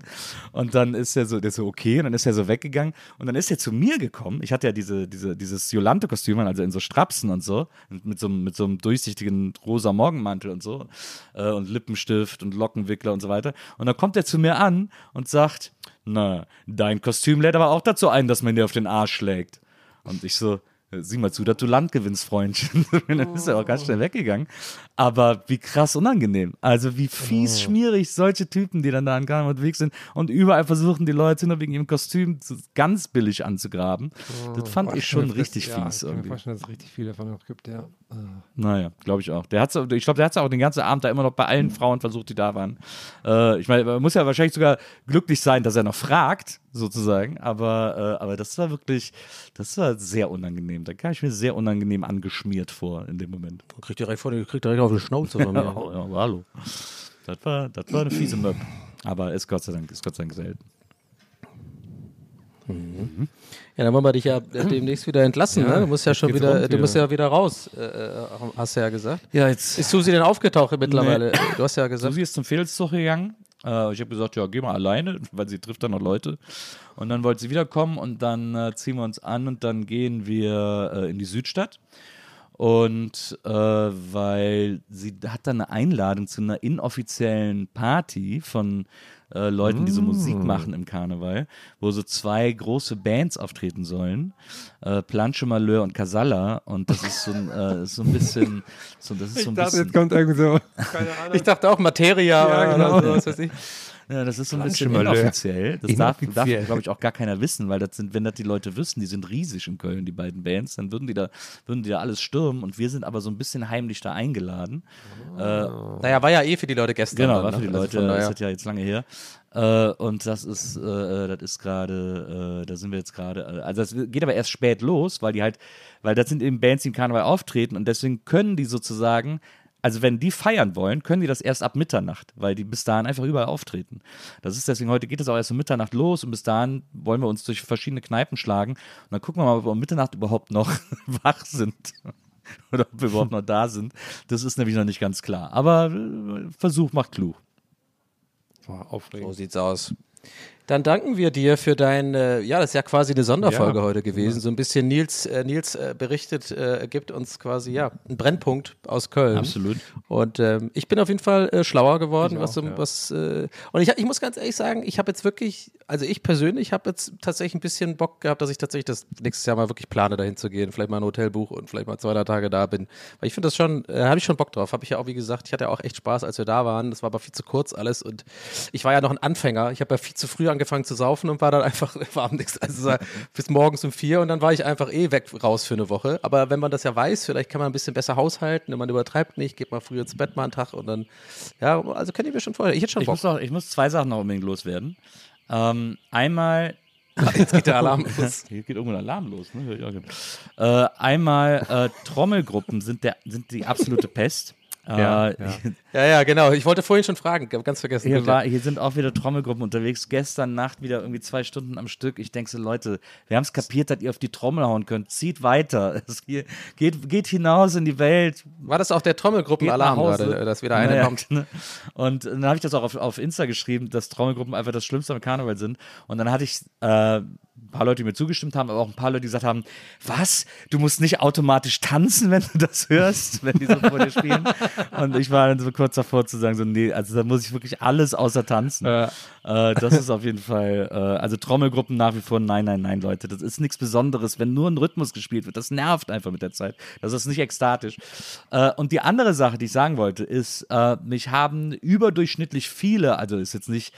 Und dann ist er so, der so, okay, und dann ist er so weggegangen. Und dann ist er zu mir gekommen. Ich hatte ja diese, diese, dieses Jolante-Kostüm, an, also in so Strapsen und so, mit so, mit so einem durchsichtigen rosa Morgenmantel und so, äh, und Lippenstift und Lockenwickler und so weiter. Und dann kommt er zu mir an und sagt, na, dein Kostüm lädt aber auch dazu ein, dass man dir auf den Arsch schlägt. Und ich so, sieh mal zu, dass du Land gewinnst, Freundchen. <laughs> dann ist er auch ganz schnell weggegangen. Aber wie krass unangenehm. Also wie fies, schmierig solche Typen, die dann da an Karneval unterwegs sind und überall versuchen, die Leute nur wegen ihrem Kostüm ganz billig anzugraben. das fand ich schon richtig ja, fies Ich kann mir vorstellen, dass es richtig viele davon noch gibt, ja. Naja, glaube ich auch. Der hat's, ich glaube, der hat es auch den ganzen Abend da immer noch bei allen Frauen versucht, die da waren. Äh, ich meine, man muss ja wahrscheinlich sogar glücklich sein, dass er noch fragt, sozusagen. Aber, äh, aber das war wirklich, das war sehr unangenehm. Da kam ich mir sehr unangenehm angeschmiert vor in dem Moment. Kriegt direkt vor, kriegt direkt auf die Schnauze von mir. <laughs> Ja, hallo. Das war, das war eine fiese Möb. Aber ist Gott sei Dank, ist Gott sei Dank selten. Ja, dann wollen wir dich ja demnächst wieder entlassen, ne? Du musst ja schon wieder, rund du musst ja wieder raus, äh, äh, hast du ja gesagt. Ja, jetzt. Ist Susi denn aufgetaucht mittlerweile? Du hast ja gesagt. Susi ist zum Fädelszug gegangen. Äh, ich habe gesagt, ja, geh mal alleine, weil sie trifft dann noch Leute. Und dann wollte sie wiederkommen und dann äh, ziehen wir uns an und dann gehen wir äh, in die Südstadt. Und äh, weil sie hat dann eine Einladung zu einer inoffiziellen Party von äh, Leuten, die so Musik machen im Karneval, wo so zwei große Bands auftreten sollen, äh, Planche Malheur und Casalla. Und das ist so ein, äh, so ein bisschen, so, das ist so ein bisschen, kommt irgendwie so. Ich dachte auch Materia Ja, oder genau. so, was weiß ich. Ja, das ist so ein bisschen inoffiziell. Das darf, darf Inoffiziell. glaube ich, auch gar keiner wissen, weil das sind, wenn das die Leute wüssten, die sind riesig in Köln, die beiden Bands, dann würden die da, würden die da alles stürmen und wir sind aber so ein bisschen heimlich da eingeladen. Naja, war ja eh für die Leute gestern. Genau, war für die ne? Also Leute, daher- das ist ja jetzt lange her. Äh, und das ist, äh, äh, das ist gerade, äh, da sind wir jetzt gerade, äh, also das geht aber erst spät los, weil die halt, weil das sind eben Bands, die im Karneval auftreten und deswegen können die sozusagen, also wenn die feiern wollen, können die das erst ab Mitternacht, weil die bis dahin einfach überall auftreten. Das ist deswegen, heute geht es auch erst um Mitternacht los und bis dahin wollen wir uns durch verschiedene Kneipen schlagen und dann gucken wir mal, ob wir um Mitternacht überhaupt noch <laughs> wach sind. <laughs> Oder ob wir überhaupt noch da sind. Das ist nämlich noch nicht ganz klar. Aber äh, Versuch macht klug. Boah, So aufregend. sieht's aus. Dann danken wir dir für dein, äh, ja, das ist ja quasi eine Sonderfolge Ja. heute gewesen. So ein bisschen Nils, äh, Nils äh, berichtet, äh, gibt uns quasi, ja, einen Brennpunkt aus Köln. Absolut. Und ähm, ich bin auf jeden Fall äh, schlauer geworden, Ich was, auch, ja. was äh, und ich, ich muss ganz ehrlich sagen, ich habe jetzt wirklich, also ich persönlich habe jetzt tatsächlich ein bisschen Bock gehabt, dass ich tatsächlich das nächstes Jahr mal wirklich plane, dahin zu gehen, vielleicht mal ein Hotel buche und vielleicht mal zwei, drei Tage da bin. Weil ich finde das schon, habe ich schon Bock drauf. Habe ich ja auch, wie gesagt, ich hatte ja auch echt Spaß, als wir da waren. Das war aber viel zu kurz alles und ich war ja noch ein Anfänger. Ich habe ja viel zu früh angefangen zu saufen und war dann einfach <laughs> war abends, also so bis morgens um vier und dann war ich einfach eh weg raus für eine Woche. Aber wenn man das ja weiß, vielleicht kann man ein bisschen besser haushalten, man übertreibt nicht, geht mal früh ins Bett mal einen Tag und dann, ja, also könnt ihr mir schon vorher. Ich hätte schon Ich Bock. muss, noch, ich muss zwei Sachen noch unbedingt loswerden. Ähm, einmal. <laughs> Jetzt geht der Alarm <laughs> los. Hier geht irgendwo ein Alarm los. Ne? Ich. Äh, einmal äh, Trommelgruppen sind, der, sind die absolute Pest. Ja, äh, ja. Ja, ja, genau. Ich wollte vorhin schon fragen, ganz vergessen. Hier, war, hier sind auch wieder Trommelgruppen unterwegs. Gestern Nacht wieder irgendwie zwei Stunden am Stück. Ich denke so, Leute, wir haben es kapiert, dass ihr auf die Trommel hauen könnt. Zieht weiter. <laughs> Es geht, geht, geht hinaus in die Welt. war das auch der Trommelgruppenalarm gerade, dass wieder eine Naja, kommt? ne? Und dann habe ich das auch auf, auf Insta geschrieben, dass Trommelgruppen einfach das Schlimmste am Karneval sind. Und dann hatte ich äh, ein paar Leute, die mir zugestimmt haben, aber auch ein paar Leute, die gesagt haben, was? Du musst nicht automatisch tanzen, wenn du das hörst, wenn die so vor dir spielen. Und ich war dann so kurz davor zu sagen, so, nee, also da muss ich wirklich alles außer tanzen. Äh, das ist auf jeden Fall, äh, also Trommelgruppen nach wie vor, nein, nein, nein, Leute, das ist nichts Besonderes, wenn nur ein Rhythmus gespielt wird. Das nervt einfach mit der Zeit. Das ist nicht ekstatisch. Äh, und die andere Sache, die ich sagen wollte, ist, äh, mich haben überdurchschnittlich viele, also ist jetzt nicht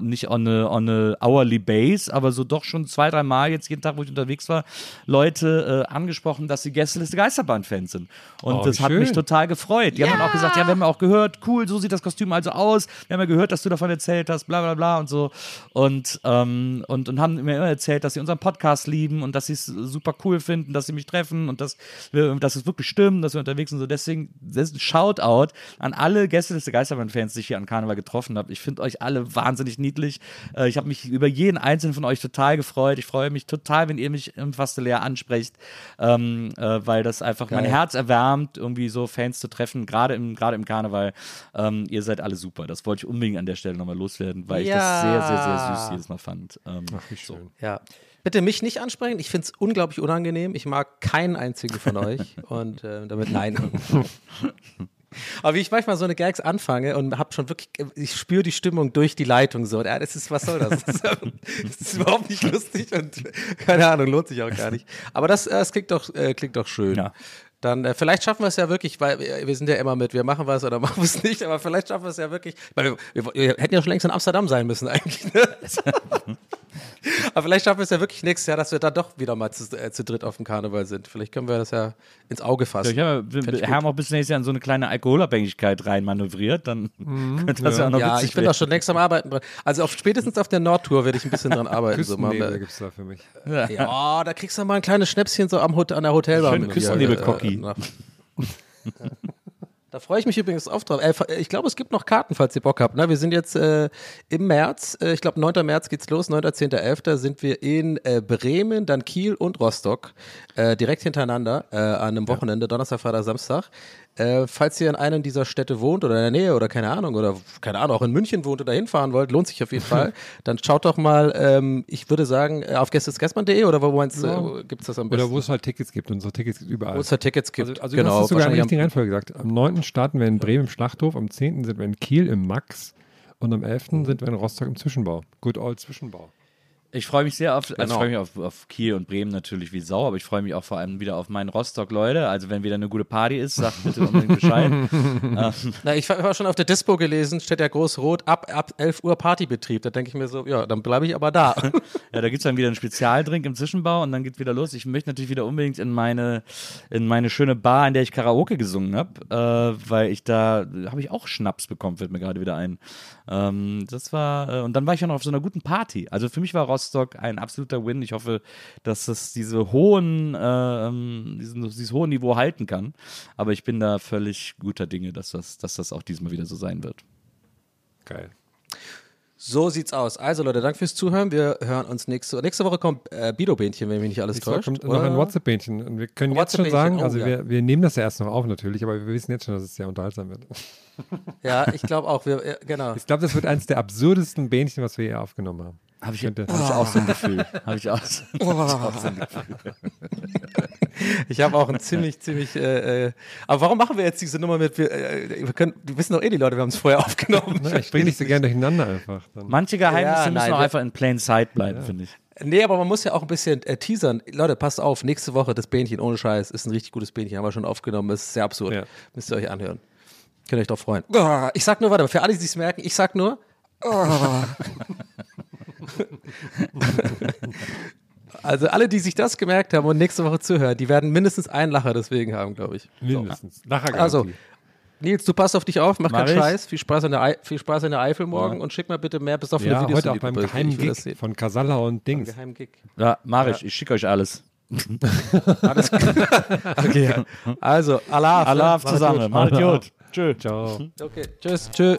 nicht on a, on a hourly base, aber so doch schon zwei, drei Mal jetzt jeden Tag, wo ich unterwegs war, Leute äh, angesprochen, dass sie Gästeliste Geisterbahn-Fans sind. Und Oh, das hat mich total gefreut. Die haben dann auch gesagt, ja, wir haben ja auch gehört, cool, so sieht das Kostüm also aus. Wir haben ja gehört, dass du davon erzählt hast, bla bla bla und so. Und, ähm, und, und haben mir immer erzählt, dass sie unseren Podcast lieben und dass sie es super cool finden, dass sie mich treffen und dass, wir, dass es wirklich stimmt, dass wir unterwegs sind. So deswegen, das ist ein Shoutout an alle Gästeliste Geisterbahn-Fans, die ich hier an Karneval getroffen habe. Ich finde euch alle wahnsinnig niedlich. Äh, ich habe mich über jeden einzelnen von euch total gefreut. Ich freue mich total, wenn ihr mich im Fasteleer ansprecht, ähm, äh, weil das einfach mein Herz erwärmt, irgendwie so Fans zu treffen, gerade im, gerade im Karneval. Ähm, ihr seid alle super. Das wollte ich unbedingt an der Stelle nochmal loswerden, weil ich das Ja. sehr, sehr, sehr süß jedes Mal fand. Ähm, Ach, wie schön. Ja. Bitte mich nicht ansprechen. Ich finde es unglaublich unangenehm. Ich mag keinen einzigen von euch. <laughs> Und äh, damit nein. <laughs> Aber wie ich manchmal so eine Gags anfange und habe schon wirklich, ich spüre die Stimmung durch die Leitung so. Ja, das ist, was soll das? Das <laughs> ist, das ist überhaupt nicht lustig und keine Ahnung, lohnt sich auch gar nicht. Aber das, das klingt doch, äh, klingt doch schön. Ja. Dann äh, vielleicht schaffen wir es ja wirklich, weil wir, wir sind ja immer mit, wir machen was oder <laughs> machen wir es nicht, aber vielleicht schaffen wir es ja wirklich. Weil wir, wir, wir hätten ja schon längst in Amsterdam sein müssen eigentlich. Ne? <laughs> aber vielleicht schaffen wir es ja wirklich nächstes Jahr, dass wir da doch wieder mal zu, äh, zu dritt auf dem Karneval sind. Vielleicht können wir das ja ins Auge fassen. Habe, wir, haben auch bis nächstes Jahr in so eine kleine Alkoholabhängigkeit reinmanövriert, dann <laughs> könnte das ja, auch noch ja, ich bin doch schon längst am Arbeiten dran. Also auf, spätestens auf der Nordtour werde ich ein bisschen dran arbeiten. so mal, es da für mich. ja, da kriegst du mal ein kleines Schnäpschen so am Hot an der Hotelbar. Schöne mit Küstennebel, dir, Cocky. nach- Da freue ich mich übrigens auf drauf. Äh, Ich glaube, es gibt noch Karten, falls ihr Bock habt. Ne? Wir sind jetzt äh, im März, äh, ich glaube 9. März geht's los, 9. 10. 11. sind wir in äh, Bremen, dann Kiel und Rostock, äh, direkt hintereinander äh, an einem Wochenende, Donnerstag, Freitag, Samstag. Falls ihr in einem dieser Städte wohnt oder in der Nähe oder keine Ahnung oder keine Ahnung, auch in München wohnt oder hinfahren wollt, lohnt sich auf jeden <laughs> Fall. Dann schaut doch mal, ähm, ich würde sagen, auf gästesgastmann.de oder wo meinst du, Ja. gibt's das am besten? Oder wo es halt Tickets gibt. Unsere Tickets gibt überall. Wo es da Tickets gibt. Also, also genau, du hast es sogar in der richtigen Reihenfolge gesagt. Am 9. starten wir in Bremen im Schlachthof, am 10. sind wir in Kiel im Max und am 11. sind wir in Rostock im Zwischenbau. Good old Zwischenbau. Ich freue mich sehr auf, also Genau. ich freue mich auf, auf Kiel und Bremen natürlich wie Sau, aber ich freue mich auch vor allem wieder auf meinen Rostock, Leute. Also wenn wieder eine gute Party ist, sagt bitte unbedingt Bescheid. <laughs> Na, ich war war schon auf der Dispo gelesen, steht ja groß rot, ab, ab 11 Uhr Partybetrieb. Da denke ich mir so, ja, dann bleibe ich aber da. <laughs> Ja, da gibt es dann wieder einen Spezialdrink im Zwischenbau und dann geht wieder los. Ich möchte natürlich wieder unbedingt in meine, in meine schöne Bar, in der ich Karaoke gesungen habe, äh, weil ich da, habe ich auch Schnaps bekommen, fällt mir gerade wieder ein. Ähm, das war, äh, und dann war ich auch noch auf so einer guten Party. Also für mich war Rostock ein absoluter Win. Ich hoffe, dass es diese hohen, äh, ähm, diesen, dieses hohe Niveau halten kann. Aber ich bin da völlig guter Dinge, dass das, dass das auch diesmal wieder so sein wird. Geil. So sieht's aus. Also Leute, danke fürs Zuhören. Wir hören uns nächste Nächste Woche kommt äh, Bido-Bähnchen, wenn mich nicht alles Nächste Woche täuscht. kommt noch ein oder? WhatsApp-Bähnchen. Und wir können jetzt schon sagen, oh, also ja. wir, wir nehmen das ja erst noch auf natürlich, aber wir wissen jetzt schon, dass es sehr unterhaltsam wird. Ja, ich glaube auch. Wir, äh, genau. Ich glaube, das wird eines der absurdesten Bähnchen, was wir je aufgenommen haben. Habe ich, hab ich auch so ein Gefühl. <laughs> Habe ich auch so, <laughs> hab ich auch so ein Gefühl. Ich habe auch ein ziemlich, ziemlich. Äh, äh, aber warum machen wir jetzt diese Nummer mit? Wir, äh, wir können, die wissen doch eh die Leute, wir haben es vorher <laughs> aufgenommen. Na, ich bringe dich so gerne durcheinander einfach. Dann. Manche Geheimnisse Ja, müssen nein, auch wir- einfach in plain sight bleiben, finde ich. Nee, aber man muss ja auch ein bisschen äh, teasern. Leute, passt auf, nächste Woche das Bähnchen ohne Scheiß ist ein richtig gutes Bähnchen, haben wir schon aufgenommen, ist sehr absurd. Ja. Müsst ihr euch anhören. Könnt ihr euch drauf freuen. Ah, Ich sag nur, warte, für alle, die es merken, ich sag nur. ah. <laughs> Also alle, die sich das gemerkt haben und nächste Woche zuhören, die werden mindestens einen Lacher deswegen haben, glaube ich. Mindestens. Nachher Also, Nils, du passt auf dich auf, mach, Mach keinen ich. Scheiß. Viel Spaß in der, Ei viel Spaß in der Eifel morgen und schick mal bitte mehr besoffene ja, Videos heute auch beim geheimen Gig von Casalla und Dings. Geheimen Gig. Ja, mach ich. Ich schicke euch alles. <laughs> Alles klar. <laughs> Okay, ja. Also, Allah. Allah Macht's zusammen. Macht gut. Tschö. Ciao. Okay, tschüss, tschüss.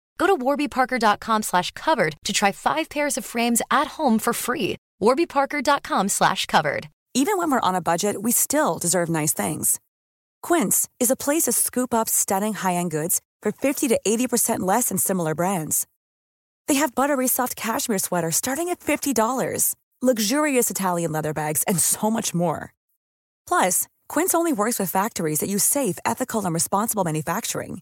Go to warbyparker.com slash covered to try 5 pairs of frames at home for free. warbyparker.com slash covered. Even when we're on a budget, we still deserve nice things. Quince is a place to scoop up stunning high-end goods for 50 to 80% less than similar brands. They have buttery soft cashmere sweaters starting at $50, luxurious Italian leather bags, and so much more. Plus, Quince only works with factories that use safe, ethical, and responsible manufacturing.